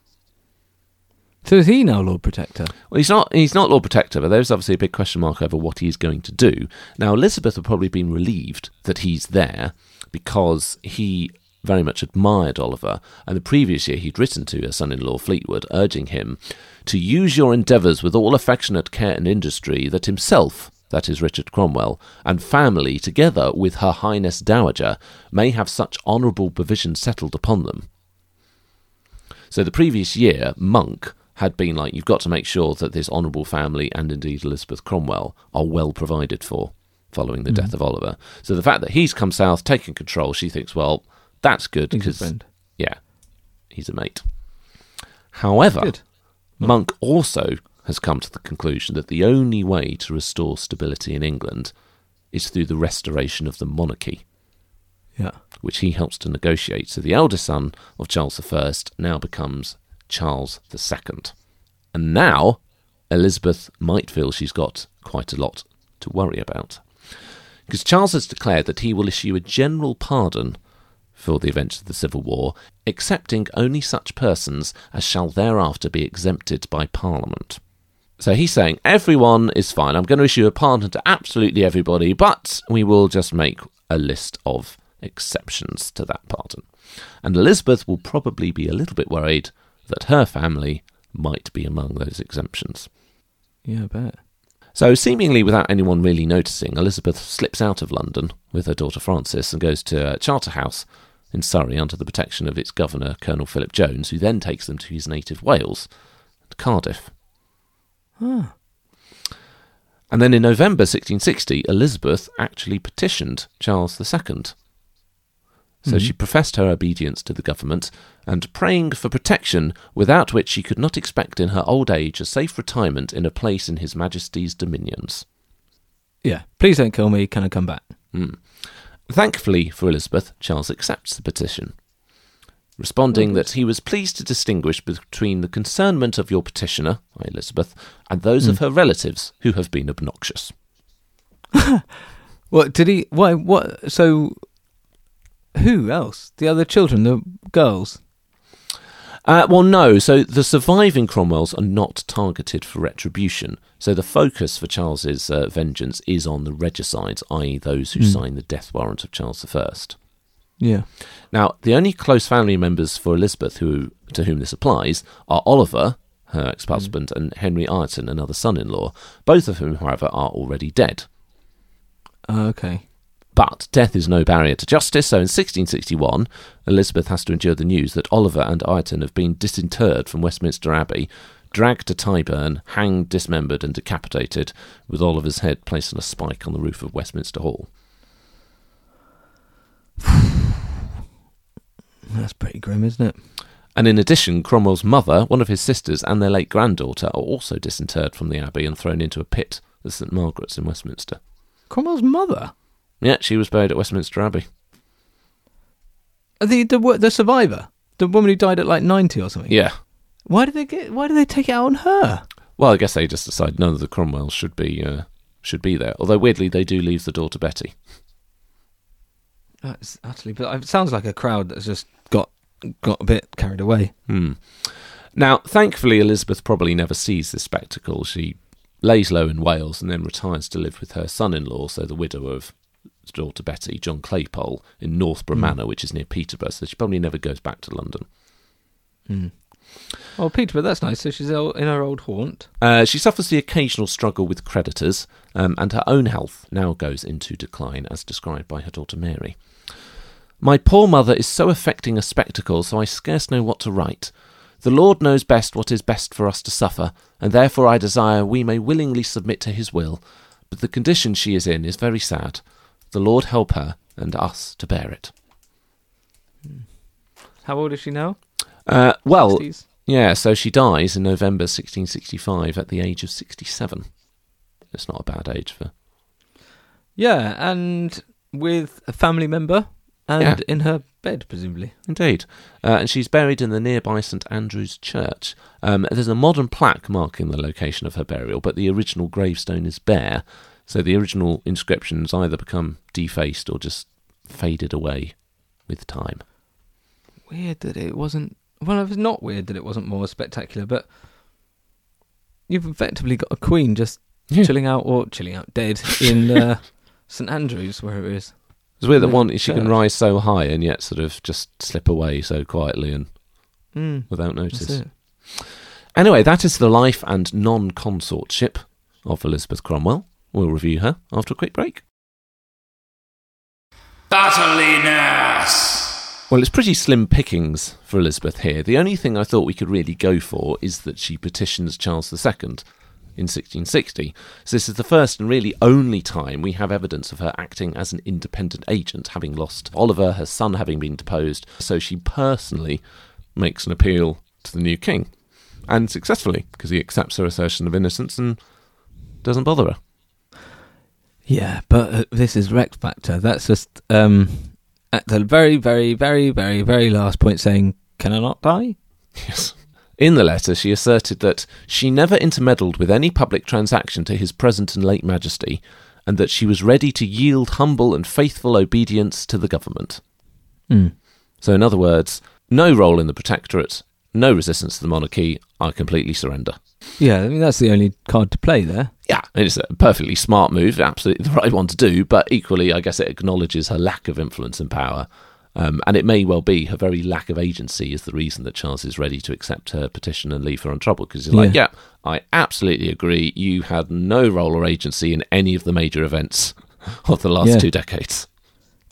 Speaker 3: So is he now Lord Protector?
Speaker 2: Well, he's not. He's not Lord Protector, but there's obviously a big question mark over what he's going to do. Now, Elizabeth have probably been relieved that he's there because he very much admired Oliver, and the previous year he'd written to her son-in-law Fleetwood, urging him to use your endeavours with all affectionate care and industry, that himself, that is Richard Cromwell, and family, together with Her Highness Dowager, may have such honourable provisions settled upon them. So the previous year, Monk had been like, you've got to make sure that this honourable family and indeed Elizabeth Cromwell are well provided for following the death of Oliver. So the fact that he's come south, taken control, she thinks, well, that's good because, yeah, he's a mate. However,
Speaker 3: Good.
Speaker 2: Monk also has come to the conclusion that the only way to restore stability in England is through the restoration of the monarchy
Speaker 3: Yeah.
Speaker 2: which he helps to negotiate. So the eldest son of Charles I now becomes Charles II. And now Elizabeth might feel she's got quite a lot to worry about. Because Charles has declared that he will issue a general pardon for the events of the Civil War, excepting only such persons as shall thereafter be exempted by Parliament. So he's saying everyone is fine. I'm going to issue a pardon to absolutely everybody, but we will just make a list of exceptions to that pardon. And Elizabeth will probably be a little bit worried that her family might be among those exemptions.
Speaker 3: Yeah, I bet.
Speaker 2: So, seemingly without anyone really noticing, Elizabeth slips out of London with her daughter Frances and goes to Charterhouse in Surrey under the protection of its governor, Colonel Philip Jones, who then takes them to his native Wales, at Cardiff.
Speaker 3: Ah.
Speaker 2: And then in November 1660, Elizabeth actually petitioned Charles II. So mm-hmm. she professed her obedience to the government and praying for protection without which she could not expect in her old age a safe retirement in a place in His Majesty's dominions.
Speaker 3: Yeah. Please don't kill me. Can I come back? Mm.
Speaker 2: Thankfully for Elizabeth, Charles accepts the petition, responding that he was pleased to distinguish between the concernment of your petitioner, Elizabeth, and those of mm. her relatives who have been obnoxious.
Speaker 3: What did he? Why? What? So, who else? The other children, the girls.
Speaker 2: Uh, well, no. So the surviving Cromwells are not targeted for retribution. So the focus for Charles's uh, vengeance is on the regicides, i.e., those who signed the death warrant of Charles I.
Speaker 3: Yeah.
Speaker 2: Now, the only close family members for Elizabeth who to whom this applies are Oliver, her ex-husband, and Henry Ireton, another son-in-law. Both of whom, however, are already dead.
Speaker 3: Uh, okay.
Speaker 2: But death is no barrier to justice, so in 1661, Elizabeth has to endure the news that Oliver and Ireton have been disinterred from Westminster Abbey, dragged to Tyburn, hanged, dismembered, and decapitated, with Oliver's head placed on a spike on the roof of Westminster Hall.
Speaker 3: That's pretty grim, isn't it?
Speaker 2: And in addition, Cromwell's mother, one of his sisters, and their late granddaughter are also disinterred from the Abbey and thrown into a pit at St Margaret's in Westminster.
Speaker 3: Cromwell's mother.
Speaker 2: Yeah, she was buried at Westminster Abbey.
Speaker 3: The the the survivor, the woman who died at like ninety or something.
Speaker 2: Yeah.
Speaker 3: Why did they get? Why did they take it out on her?
Speaker 2: Well, I guess they just decided none of the Cromwells should be uh, should be there. Although weirdly, they do leave the door to Betty.
Speaker 3: That's actually, but it sounds like a crowd that's just got got a bit carried away.
Speaker 2: Hmm. Now, thankfully, Elizabeth probably never sees this spectacle. She lays low in Wales and then retires to live with her son-in-law, so the widow of daughter Betty, John Claypole, in Northborough Manor, which is near Peterborough. So she probably never goes back to London.
Speaker 3: Oh, Peterborough, that's nice. So she's in her old haunt.
Speaker 2: Uh, she suffers the occasional struggle with creditors, um, and her own health now goes into decline, as described by her daughter Mary. My poor mother is so affecting a spectacle, so I scarce know what to write. The Lord knows best what is best for us to suffer, and therefore I desire we may willingly submit to his will. But the condition she is in is very sad. The Lord help her and us to bear it.
Speaker 3: How old is she now?
Speaker 2: Uh, well,
Speaker 3: 60s?
Speaker 2: yeah, so she dies in November 1665 at the age of 67. It's not a bad age for
Speaker 3: Yeah, and with a family member and
Speaker 2: Yeah.
Speaker 3: in her bed, presumably.
Speaker 2: Indeed. Uh, and she's buried in the nearby St Andrew's Church. Um, there's a modern plaque marking the location of her burial, but the original gravestone is bare, so the original inscriptions either become defaced or just faded away with time.
Speaker 3: Weird that it wasn't. Well, it's not weird that it wasn't more spectacular, but you've effectively got a queen just
Speaker 2: Yeah.
Speaker 3: chilling out or chilling out dead in uh, St Andrews, where it is.
Speaker 2: It's weird that one she can rise so high and yet sort of just slip away so quietly and
Speaker 3: Mm,
Speaker 2: without notice. Anyway, that is the life and non consortship of Elizabeth Cromwell. We'll review her after a quick break.
Speaker 1: Battliness!
Speaker 2: Well, it's pretty slim pickings for Elizabeth here. The only thing I thought we could really go for is that she petitions Charles II in 1660. So, this is the first and really only time we have evidence of her acting as an independent agent, having lost Oliver, her son having been deposed. So, she personally makes an appeal to the new king, and successfully, because he accepts her assertion of innocence and doesn't bother her.
Speaker 3: Yeah, but uh, this is Rex Factor. That's just um, at the very, very, very, very, very last point saying, "Can I not die?"
Speaker 2: Yes. In the letter, she asserted that she never intermeddled with any public transaction to his present and late majesty, and that she was ready to yield humble and faithful obedience to the government.
Speaker 3: Mm.
Speaker 2: So, in other words, no role in the protectorate, no resistance to the monarchy, I completely surrender.
Speaker 3: Yeah, I mean that's the only card to play there.
Speaker 2: Yeah, it's a perfectly smart move, absolutely the right one to do, but equally, I guess it acknowledges her lack of influence and power. Um, and it may well be her very lack of agency is the reason that Charles is ready to accept her petition and leave her untroubled. Because he's like,
Speaker 3: Yeah.
Speaker 2: yeah, I absolutely agree. You had no role or agency in any of the major events of the last
Speaker 3: Yeah.
Speaker 2: two decades.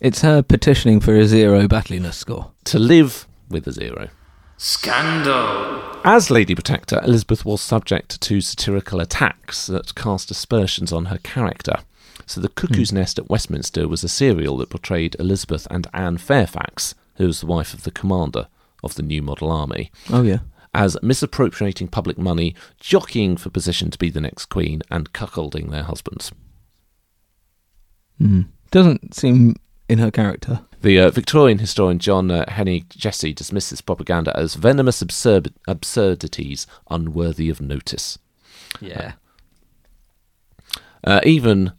Speaker 3: It's her petitioning for a zero battliness score.
Speaker 2: To live with a zero.
Speaker 1: Scandal!
Speaker 2: As Lady Protector, Elizabeth was subject to satirical attacks that cast aspersions on her character. So, The Cuckoo's Nest at Westminster was a serial that portrayed Elizabeth and Anne Fairfax, who was the wife of the commander of the new model army,
Speaker 3: Oh yeah.
Speaker 2: as misappropriating public money, jockeying for position to be the next queen, and cuckolding their husbands.
Speaker 3: Mm. Doesn't seem in her character.
Speaker 2: The uh, Victorian historian John uh, Henry Jesse dismisses propaganda as venomous absurd- absurdities unworthy of notice.
Speaker 3: Yeah.
Speaker 2: Uh, even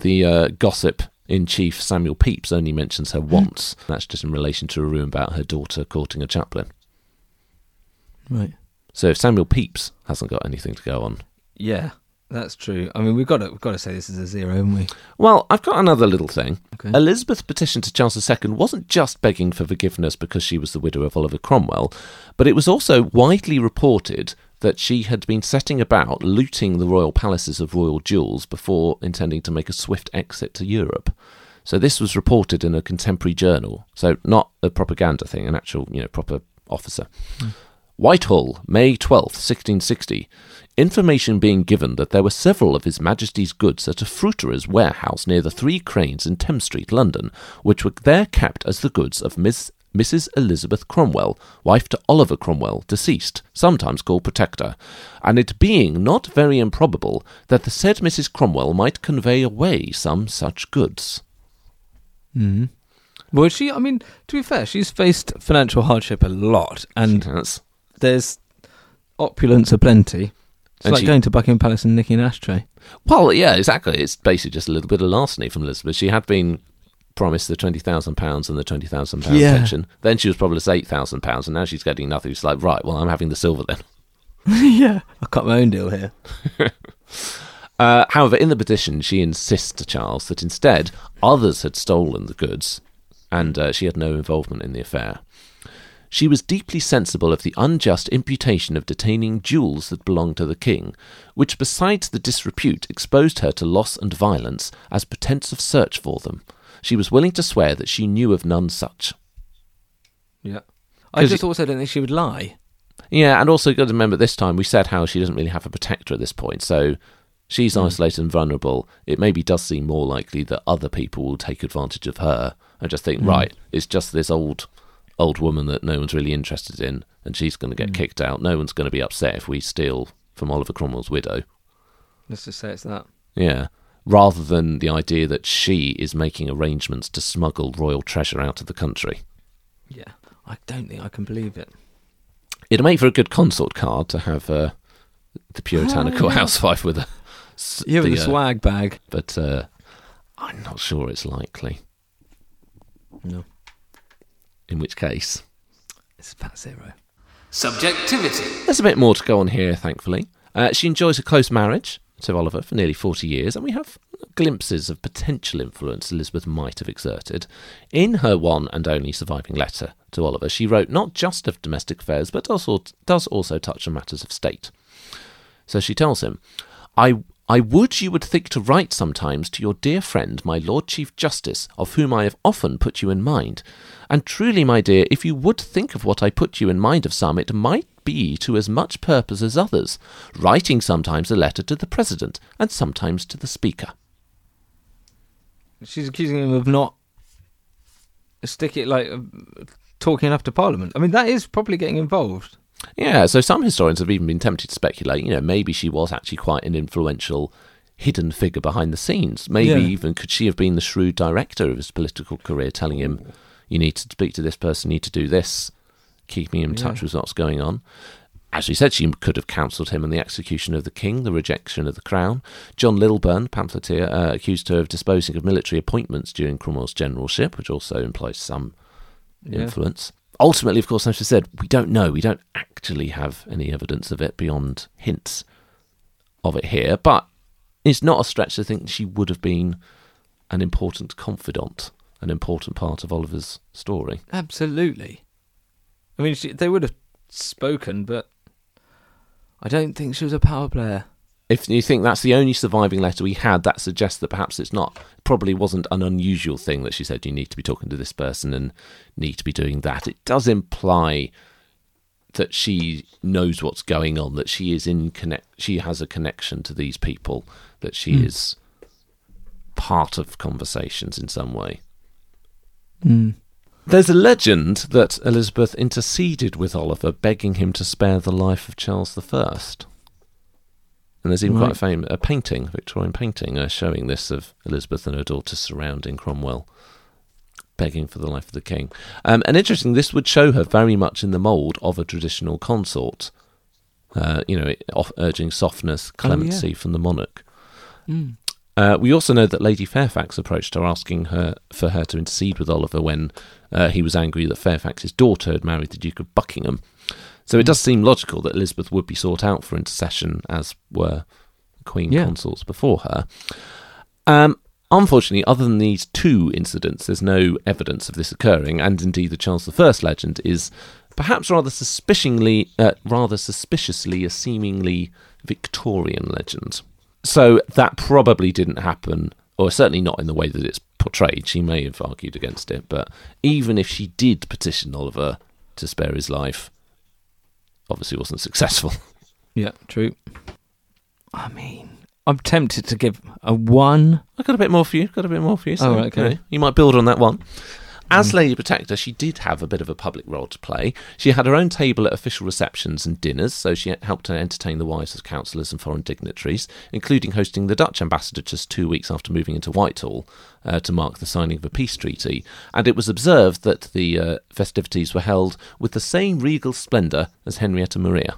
Speaker 2: the uh, gossip in chief Samuel Pepys only mentions her once. That's just in relation to a rumour about her daughter courting a chaplain.
Speaker 3: Right.
Speaker 2: So if Samuel Pepys hasn't got anything to go on,
Speaker 3: Yeah, that's true. I mean, we've got to we've got to say this is a zero, haven't we?
Speaker 2: Well, I've got another little thing.
Speaker 3: Okay.
Speaker 2: Elizabeth's petition to Charles II wasn't just begging for forgiveness because she was the widow of Oliver Cromwell, but it was also widely reported that she had been setting about looting the royal palaces of royal jewels before intending to make a swift exit to Europe. So this was reported in a contemporary journal. So not a propaganda thing, an actual, you know, proper officer. Hmm. Whitehall, May 12th, 1660. Information being given that there were several of His Majesty's goods at a fruiterer's warehouse near the Three Cranes in Thames Street, London, which were there kept as the goods of Miss Mrs. Elizabeth Cromwell, wife to Oliver Cromwell, deceased, sometimes called Protector, and it being not very improbable that the said Mrs. Cromwell might convey away some such goods.
Speaker 3: Mm. Well, she. I mean, to be fair, she's faced financial hardship a lot, and there's opulence aplenty. It's
Speaker 2: And
Speaker 3: like
Speaker 2: she-
Speaker 3: going to Buckingham Palace and nicking an ashtray.
Speaker 2: Well, yeah, exactly. It's basically just a little bit of larceny from Elizabeth. She had been promised the twenty thousand pounds and the twenty thousand pound
Speaker 3: Yeah.
Speaker 2: pension. Then she was promised eight thousand pounds, and now she's getting nothing. She's like, right, well, I'm having the silver then.
Speaker 3: yeah, I cut my own deal here.
Speaker 2: Uh, however, in the petition, she insists to Charles that instead others had stolen the goods, and uh, she had no involvement in the affair. She was deeply sensible of the unjust imputation of detaining jewels that belonged to the king, which, besides the disrepute, exposed her to loss and violence as pretence of search for them. She was willing to swear that she knew of none such.
Speaker 3: Yeah, I just
Speaker 2: it-
Speaker 3: also don't think she would lie.
Speaker 2: Yeah, and also got to remember this time we said how she doesn't really have a protector at this point, so she's
Speaker 3: Hmm.
Speaker 2: isolated and vulnerable. It maybe does seem more likely that other people will take advantage of her and just think, right, it's just this old old woman that no one's really interested in, and she's going to get
Speaker 3: Hmm.
Speaker 2: kicked out. No one's going to be upset if we steal from Oliver Cromwell's widow.
Speaker 3: Let's just say it's that.
Speaker 2: Yeah. Rather than the idea that she is making arrangements to smuggle royal treasure out of the country.
Speaker 3: Yeah, I don't think I can believe it.
Speaker 2: It'd make for a good consort card to have uh, the puritanical
Speaker 3: Oh, yeah.
Speaker 2: housewife with a.
Speaker 3: Yeah, with
Speaker 2: the, uh,
Speaker 3: swag bag.
Speaker 2: but uh, I'm not sure it's likely.
Speaker 3: No,
Speaker 2: In which case,
Speaker 3: it's about zero.
Speaker 1: Subjectivity.
Speaker 2: there's a bit more to go on here, thankfully. Uh, she enjoys a close marriage to Oliver for nearly 40 years, and we have glimpses of potential influence Elizabeth might have exerted. In her one and only surviving letter to Oliver, she wrote not just of domestic affairs, but also does also touch on matters of state. So she tells him, I, I would you would think to write sometimes to your dear friend, my Lord Chief Justice, of whom I have often put you in mind. And truly, my dear, if you would think of what I put you in mind of some, it might be to as much purpose as others, writing sometimes a letter to the President, and sometimes to the Speaker.
Speaker 3: She's accusing him of not stick it like talking enough to Parliament. I mean, that is probably getting involved.
Speaker 2: Yeah, so some historians have even been tempted to speculate, you know, maybe she was actually quite an influential hidden figure behind the scenes. Maybe
Speaker 3: Yeah.
Speaker 2: even could she have been the shrewd director of his political career, telling him, you need to speak to this person, you need to do this, keeping him in touch
Speaker 3: Yeah.
Speaker 2: with what's going on. As we said, she could have counselled him on the execution of the king, the rejection of the crown. John Lilburne, pamphleteer, uh, accused her of disposing of military appointments during Cromwell's generalship, which also implies some
Speaker 3: Yeah.
Speaker 2: influence. Ultimately, of course, as I said, we don't know. We don't actually have any evidence of it beyond hints of it here. But it's not a stretch to think she would have been an important confidant, an important part of Oliver's story.
Speaker 3: Absolutely. I mean, she, they would have spoken, but I don't think she was a power player.
Speaker 2: If you think that's the only surviving letter we had, that suggests that perhaps it's not, probably wasn't an unusual thing that she said you need to be talking to this person and need to be doing that. It does imply that she knows what's going on, that she is in connect, she has a connection to these people, that she
Speaker 3: Hmm.
Speaker 2: is part of conversations in some way.
Speaker 3: Mm.
Speaker 2: There's a legend that Elizabeth interceded with Oliver, begging him to spare the life of Charles I. And there's even quite a, famous a painting, a Victorian painting, uh, showing this of Elizabeth and her daughter surrounding Cromwell, begging for the life of the king. Um, and interesting, this would show her very much in the mould of a traditional consort. Uh, you know, it- off, urging softness,
Speaker 3: Oh, yeah.
Speaker 2: clemency from the monarch.
Speaker 3: Mm.
Speaker 2: Uh, we also know that Lady Fairfax approached her, asking her for her to intercede with Oliver when uh, he was angry that Fairfax's daughter had married the Duke of Buckingham. So it does seem logical that Elizabeth would be sought out for intercession, as were Queen
Speaker 3: Yeah.
Speaker 2: consorts before her. Um, unfortunately, other than these two incidents, there's no evidence of this occurring, and indeed the Charles I legend is perhaps rather suspiciously, uh, rather suspiciously a seemingly Victorian legend. So that probably didn't happen, or certainly not in the way that it's portrayed. She may have argued against it, but even if she did petition Oliver to spare his life, obviously wasn't successful.
Speaker 3: Yeah, true. I mean, I'm tempted to give a one.
Speaker 2: I got a bit more for you. Got a bit more for you.
Speaker 3: Oh, right, okay.
Speaker 2: you, know, you might build on that one. As Lady Protector, she did have a bit of a public role to play. She had her own table at official receptions and dinners, so she helped to entertain the wives of councillors and foreign dignitaries, including hosting the Dutch ambassador just two weeks after moving into Whitehall uh, to mark the signing of a peace treaty. And it was observed that the uh, festivities were held with the same regal splendour as Henrietta Maria.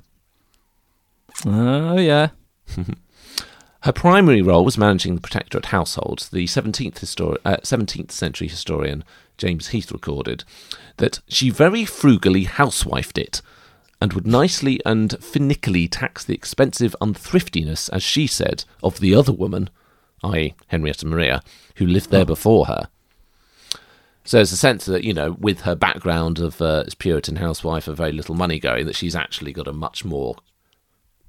Speaker 3: Oh yeah.
Speaker 2: Her primary role was managing the protectorate household. The 17th, histori- uh, 17th century historian James Heath recorded that she very frugally housewifed it and would nicely and finically tax the expensive unthriftiness, as she said, of the other woman, i.e., Henrietta Maria, who lived there before her. So there's a sense that, you know, with her background of uh, as Puritan housewife of very little money going, that she's actually got a much more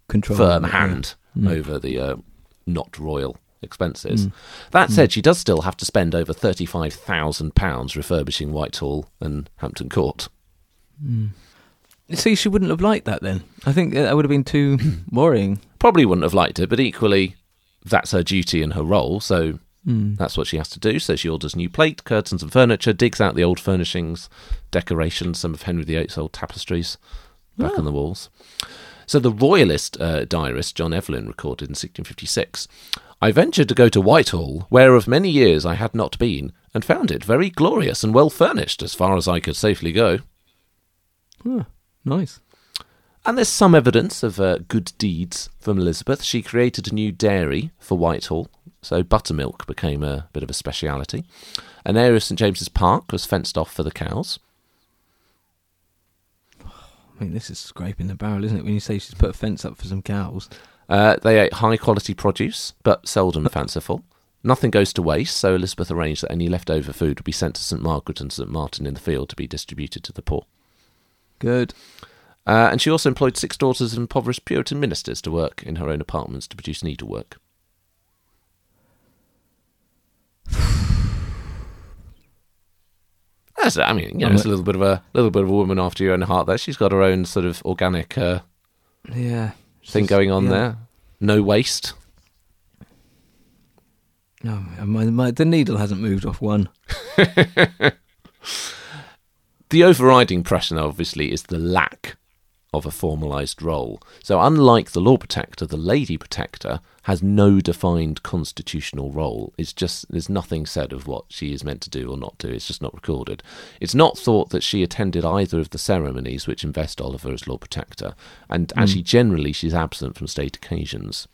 Speaker 3: Control.
Speaker 2: firm
Speaker 3: yeah.
Speaker 2: hand over the uh, not royal expenses. Mm. That said, mm. she does still have to spend over thirty-five thousand pounds refurbishing Whitehall and Hampton Court. Mm.
Speaker 3: See, she wouldn't have liked that then. I think that would have been too worrying.
Speaker 2: Probably wouldn't have liked it, but equally, that's her duty and her role. So
Speaker 3: Mm.
Speaker 2: that's what she has to do. So she orders new plate, curtains, and furniture, digs out the old furnishings, decorations, some of Henry VIII's old tapestries back ah. on the walls. So the royalist uh, diarist John Evelyn recorded in 1656 I ventured to go to Whitehall, where of many years I had not been, and found it very glorious and well furnished as far as I could safely go.
Speaker 3: Huh, nice.
Speaker 2: And there's some evidence of uh, good deeds from Elizabeth. She created a new dairy for Whitehall, so buttermilk became a bit of a speciality. An area of St James's Park was fenced off for the cows.
Speaker 3: I mean, this is scraping the barrel, isn't it? When you say she's put a fence up for some cows.
Speaker 2: Uh, they ate high quality produce, but seldom fanciful. Nothing goes to waste, so Elizabeth arranged that any leftover food would be sent to St Margaret and St Martin in the Field to be distributed to the poor.
Speaker 3: Good.
Speaker 2: Uh, and she also employed six daughters of impoverished Puritan ministers to work in her own apartments to produce needlework. That's, I mean, you know, it's a little bit of a little bit of a woman after your own heart. There, she's got her own sort of organic uh,
Speaker 3: Yeah.
Speaker 2: thing going on
Speaker 3: yeah.
Speaker 2: there. No waste.
Speaker 3: No, my, my, the needle hasn't moved off one.
Speaker 2: The overriding pressure, obviously, is the lack of a formalised role. So, unlike the Lord Protector, the Lady Protector has no defined constitutional role. It's just, there's nothing said of what she is meant to do or not do. It's just not recorded. It's not thought that she attended either of the ceremonies which invest Oliver as Lord Protector, and actually, generally, she's absent from state occasions.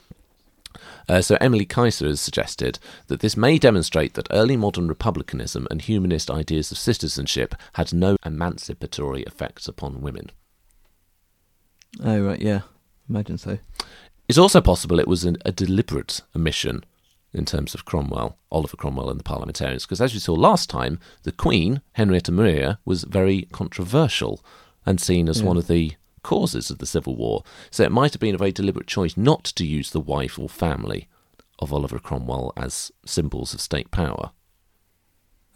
Speaker 2: Uh, so Emily Kaiser has suggested that this may demonstrate that early modern republicanism and humanist ideas of citizenship had no emancipatory effects upon women.
Speaker 3: Oh, right, yeah. Imagine so.
Speaker 2: It's also possible it was an, a deliberate omission in terms of Cromwell, Oliver Cromwell and the parliamentarians, because as we saw last time, the Queen, Henrietta Maria, was very controversial and seen as
Speaker 3: Yeah.
Speaker 2: one of the causes of the Civil War. So it might have been a very deliberate choice not to use the wife or family of Oliver Cromwell as symbols of state power.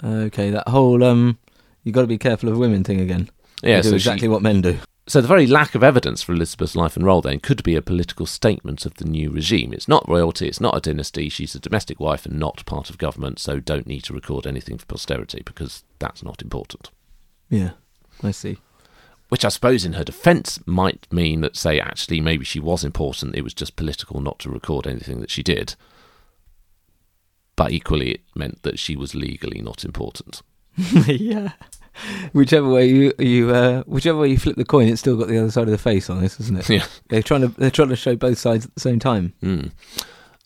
Speaker 3: Okay, that whole um, you got to be careful of women thing again.
Speaker 2: Yeah, so
Speaker 3: exactly
Speaker 2: she-
Speaker 3: what men do.
Speaker 2: So the very lack of evidence for Elizabeth's life and role then could be a political statement of the new regime. It's not royalty, it's not a dynasty, she's a domestic wife and not part of government, so don't need to record anything for posterity because that's not important.
Speaker 3: Yeah, I see.
Speaker 2: which I suppose in her defence might mean that, say, actually, maybe she was important. It was just political not to record anything that she did. But equally, it meant that she was legally not important.
Speaker 3: yeah. Whichever way you you uh, whichever way you flip the coin, it's still got the other side of the face on this, isn't it?
Speaker 2: Yeah.
Speaker 3: They're trying to they're trying to show both sides at the same time.
Speaker 2: Mm.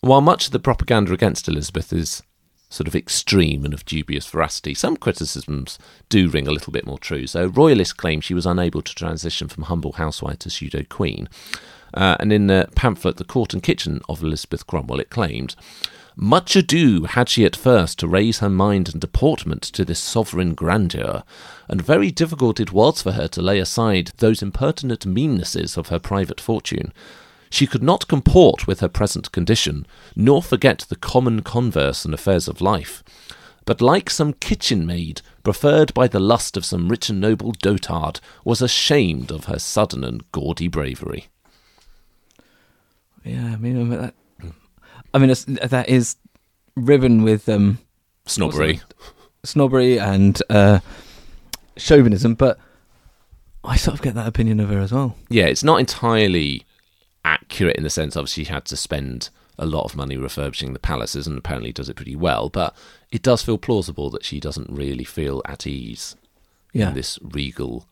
Speaker 2: While much of the propaganda against Elizabeth is sort of extreme and of dubious veracity, some criticisms do ring a little bit more true. So, royalists claim she was unable to transition from humble housewife to pseudo queen. Uh, and in the pamphlet, The Court and Kitchen of Elizabeth Cromwell, it claimed, Much ado had she at first to raise her mind and deportment to this sovereign grandeur, and very difficult it was for her to lay aside those impertinent meannesses of her private fortune. She could not comport with her present condition, nor forget the common converse and affairs of life, but like some kitchen maid, preferred by the lust of some rich and noble dotard, was ashamed of her sudden and gaudy bravery.
Speaker 3: Yeah, I mean that, I mean that is riven with um,
Speaker 2: Snobbery.
Speaker 3: snobbery and uh, chauvinism, but I sort of get that opinion of her as well.
Speaker 2: Yeah, it's not entirely accurate in the sense of she had to spend a lot of money refurbishing the palaces and apparently does it pretty well, but it does feel plausible that she doesn't really feel at ease
Speaker 3: Yeah,
Speaker 2: in this regal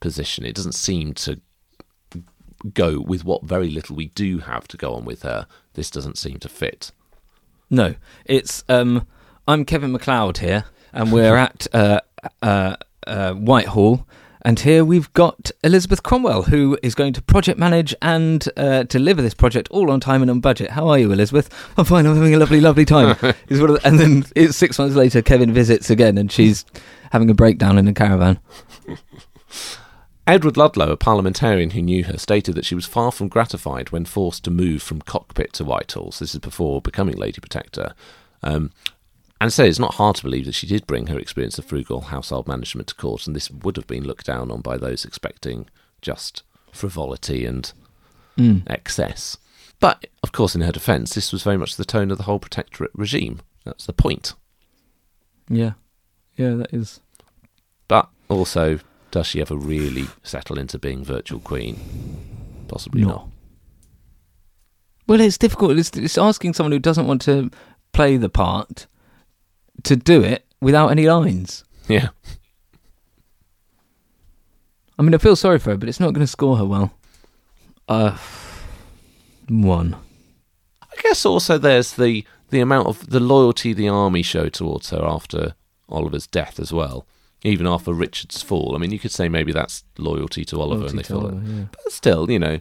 Speaker 2: position. It doesn't seem to go with what very little we do have to go on with her. This doesn't seem to fit.
Speaker 3: no, it's um, I'm Kevin McCloud here, and we're at uh, uh, uh, Whitehall. And here we've got Elizabeth Cromwell, who is going to project manage and uh, deliver this project all on time and on budget. How are you, Elizabeth? I'm fine. I'm having a lovely, lovely time. Is one of the- and then it's six months later, Kevin visits again, and she's having a breakdown in a caravan.
Speaker 2: Edward Ludlow, a parliamentarian who knew her, stated that she was far from gratified when forced to move from cockpit to Whitehall. So this is before becoming Lady Protector. Um, and so it's not hard to believe that she did bring her experience of frugal household management to court, and this would have been looked down on by those expecting just frivolity and excess. But, of course, in her defence, this was very much the tone of the whole protectorate regime. That's the point.
Speaker 3: Yeah, yeah, that is.
Speaker 2: But also, does she ever really settle into being virtual queen? Possibly
Speaker 3: No.
Speaker 2: not.
Speaker 3: Well, it's difficult. It's, it's asking someone who doesn't want to play the part to do it without any lines.
Speaker 2: Yeah.
Speaker 3: I mean, I feel sorry for her, but it's not going to score her well. Uh, one.
Speaker 2: I guess also there's the the amount of the loyalty the army showed towards her after Oliver's death as well. Even after Richard's fall. I mean, you could say maybe that's loyalty to Oliver, and they
Speaker 3: Loyalty
Speaker 2: feel
Speaker 3: Oliver,
Speaker 2: it.
Speaker 3: yeah.
Speaker 2: But still, you know,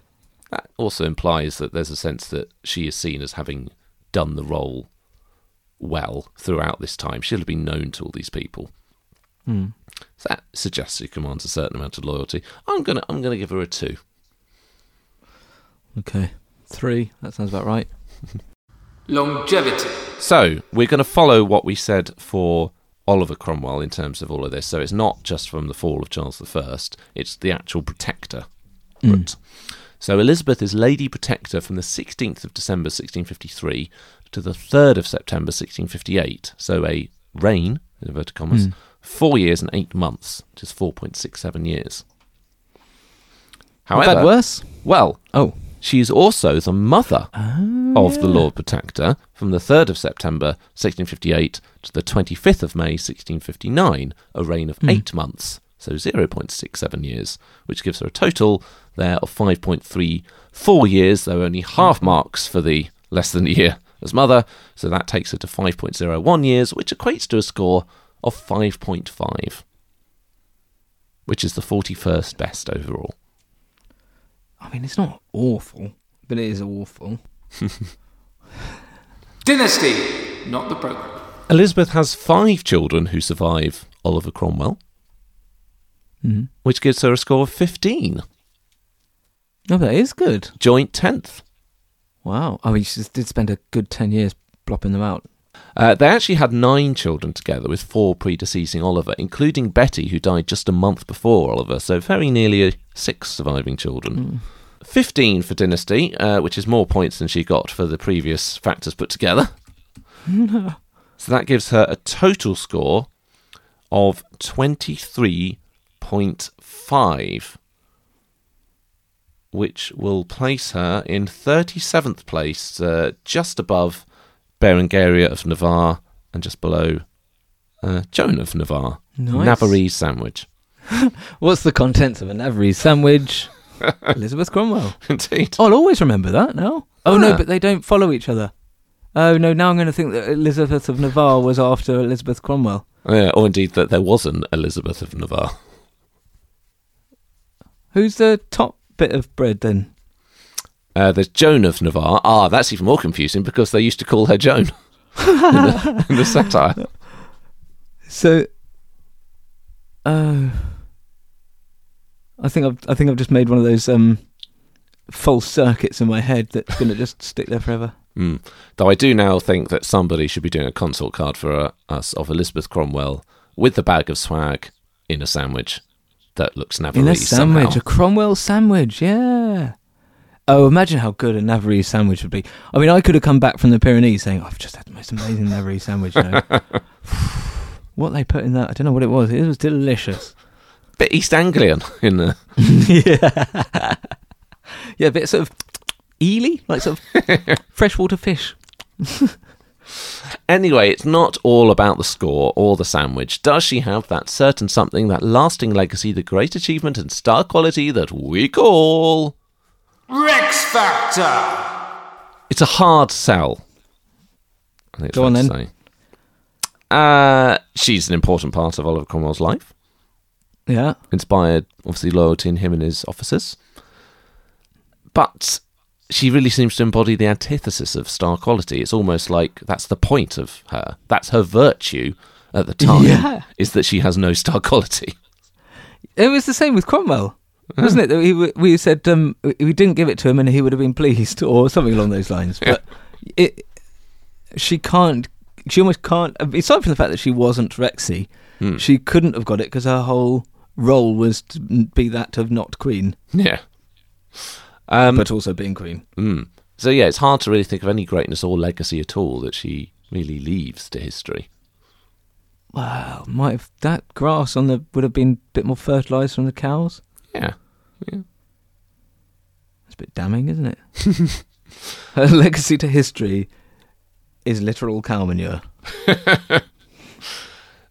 Speaker 2: that also implies that there's a sense that she is seen as having done the role well throughout this time. She'll have been known to all these people.
Speaker 3: Hmm.
Speaker 2: So that suggests she commands a certain amount of loyalty. I'm gonna I'm gonna give her a two.
Speaker 3: Okay. Three. That sounds about right.
Speaker 1: Longevity.
Speaker 2: So we're going to follow what we said for Oliver Cromwell in terms of all of this. So it's not just from the fall of Charles I; it's the actual protector mm. route. So Elizabeth is Lady Protector from the 16th of December 1653 to the 3rd of September 1658. So a reign, in inverted commas, mm. four years and eight months, which is 4.67 years. However,
Speaker 3: bad worse.
Speaker 2: well,
Speaker 3: Oh.
Speaker 2: She is also the mother of the ah. Lord Protector from the 3rd of September 1658 to the 25th of May 1659, a reign of hmm. eight months, so 0.67 years, which gives her a total there of 5.34 years, though only half marks for the less than a year as mother, so that takes her to 5.01 years, which equates to a score of 5.5, which is the 41st best overall.
Speaker 3: I mean, it's not awful, but it is awful.
Speaker 1: Dynasty, not the program.
Speaker 2: Elizabeth has five children who survive Oliver Cromwell,
Speaker 3: Mm-hmm.
Speaker 2: which gives her a score of 15,
Speaker 3: Oh, that is good.
Speaker 2: joint 10th.
Speaker 3: Wow. I mean, she did spend a good 10 years plopping them out.
Speaker 2: Uh, they actually had nine children together, with four predeceasing Oliver, including Betty, who died just a month before Oliver, so very nearly six surviving children. 15 for Dynasty, uh, which is more points than she got for the previous factors put together. so that gives her a total score of 23.5 which will place her in 37th place, uh, just above Berengaria of Navarre and just below uh, Joan of Navarre.
Speaker 3: Nice.
Speaker 2: Navarrese sandwich.
Speaker 3: What's the contents of a Navarrese sandwich? Elizabeth Cromwell.
Speaker 2: Indeed.
Speaker 3: Oh, I'll always remember that now. Oh,
Speaker 2: Ah.
Speaker 3: no, but they don't follow each other. Oh, no, now I'm going to think that Elizabeth of Navarre was after Elizabeth Cromwell.
Speaker 2: Yeah, or indeed that there was an Elizabeth of Navarre.
Speaker 3: Who's the top bit of bread then?
Speaker 2: Uh, there's Joan of Navarre. Ah, that's even more confusing because they used to call her Joan in, the, in the satire.
Speaker 3: So, oh, I think I've I think I've just made one of those um, false circuits in my head that's going to just stick there forever.
Speaker 2: Mm. Though I do now think that somebody should be doing a consort card for uh, us of Elizabeth Cromwell with the bag of swag in a sandwich that looks
Speaker 3: In a sandwich,
Speaker 2: somehow.
Speaker 3: a Cromwell sandwich, yeah. Oh, imagine how good a Navarrese sandwich would be. I mean, I could have come back from the Pyrenees saying, "I've just had the most amazing Navarrese sandwich." You know? what they put in that, I don't know what it was. It was delicious.
Speaker 2: Bit East Anglian in the.
Speaker 3: yeah, yeah, a bit sort of eely, like sort of freshwater fish.
Speaker 2: Anyway, it's not all about the score or the sandwich. Does she have that certain something, that lasting legacy, the great achievement and star quality that we call.
Speaker 1: Rex Factor!
Speaker 2: It's a hard sell. I think
Speaker 3: Go on then.
Speaker 2: say. Uh, she's an important part of Oliver Cromwell's life.
Speaker 3: Yeah,
Speaker 2: inspired obviously loyalty in him and his officers. But she really seems to embody the antithesis of star quality. It's almost like that's the point of her. That's her virtue at the time
Speaker 3: Yeah.
Speaker 2: is that she has no star quality.
Speaker 3: it was the same with Cromwell, wasn't it? That we we said um, we didn't give it to him and he would have been pleased, or something along those lines. But it, she can't. She almost can't. Aside from the fact that she wasn't Rexy,
Speaker 2: Hmm.
Speaker 3: she couldn't have got it because her whole role was to be that of not queen,
Speaker 2: Yeah. Um,
Speaker 3: but also being queen.
Speaker 2: mm. So yeah, it's hard to really think of any greatness or legacy at all that she really leaves to history.
Speaker 3: Wow, might have that grass on the would have been a bit more fertilised from the cows.
Speaker 2: Yeah.
Speaker 3: It's a bit damning, isn't it? Her legacy to history is literal cow manure.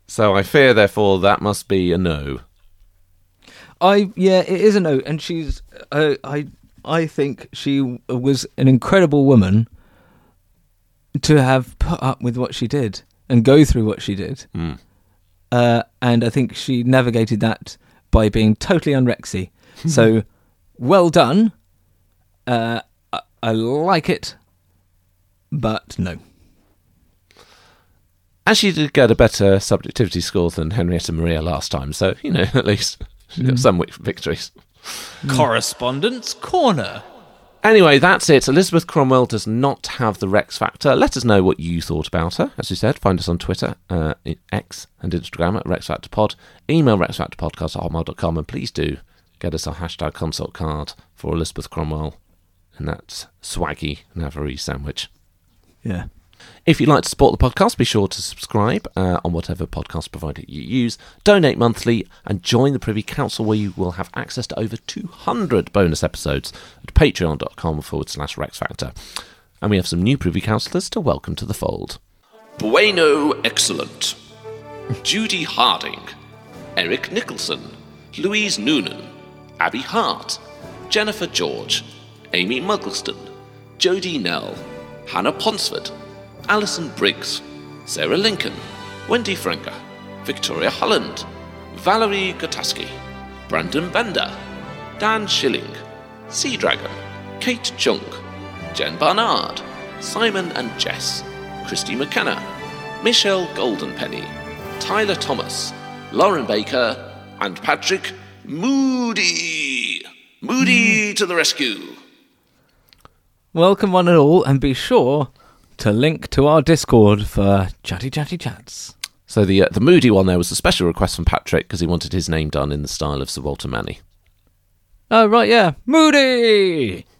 Speaker 2: So I fear, therefore, that must be a no.
Speaker 3: I yeah, it is a no, and she's uh, I I think she was an incredible woman to have put up with what she did and go through what she did,
Speaker 2: Mm.
Speaker 3: uh, and I think she navigated that by being totally unrexy. so well done. Uh, I, I like it, but no.
Speaker 2: And she did get a better subjectivity score than Henrietta Maria last time, so, you know, at least she got some wic- victories.
Speaker 4: Correspondence Corner.
Speaker 2: Anyway, that's it. Elizabeth Cromwell does not have the Rex factor. Let us know what you thought about her. As you said, find us on Twitter, uh, i- X, and Instagram at Rex Factor Pod. Email rexfactorpodcast at hotmail.com, and please do get us a hashtag consort card for Elizabeth Cromwell and that swaggy Navarrese sandwich.
Speaker 3: Yeah.
Speaker 2: If you'd like to support the podcast, be sure to subscribe uh, on whatever podcast provider you use, donate monthly, and join the Privy Council where you will have access to over 200 bonus episodes at patreon.com forward slash Rex Factor. And we have some new Privy Councillors to welcome to the fold. Bueno Excellent, Judy Harding, Eric Nicholson, Louise Noonan, Abby Hart, Jennifer George, Amy Muggleston, Jodie Nell, Hannah Ponsford, Alison Briggs, Sarah Lincoln, Wendy Frenger, Victoria Holland, Valerie Gotaski, Brandon Bender, Dan Schilling, Sea Dragon, Kate Chung, Jen Barnard, Simon and Jess, Christy McKenna, Michelle Goldenpenny, Tyler Thomas, Lauren Baker, and Patrick Moody. Moody to the rescue.
Speaker 3: Welcome one and all, and be sure to link to our Discord for chatty chatty chats.
Speaker 2: So the uh, the Moody one there was a special request from Patrick because he wanted his name done in the style of Sir Walter Manny.
Speaker 3: Oh right, yeah, Moody.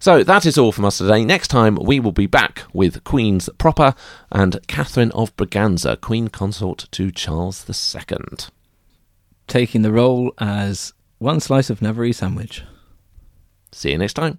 Speaker 2: So that is all from us today. Next time we will be back with Queen's Proper and Catherine of Braganza, Queen Consort to Charles II.
Speaker 3: Taking the role as one slice of Navarrese sandwich.
Speaker 2: See you next time.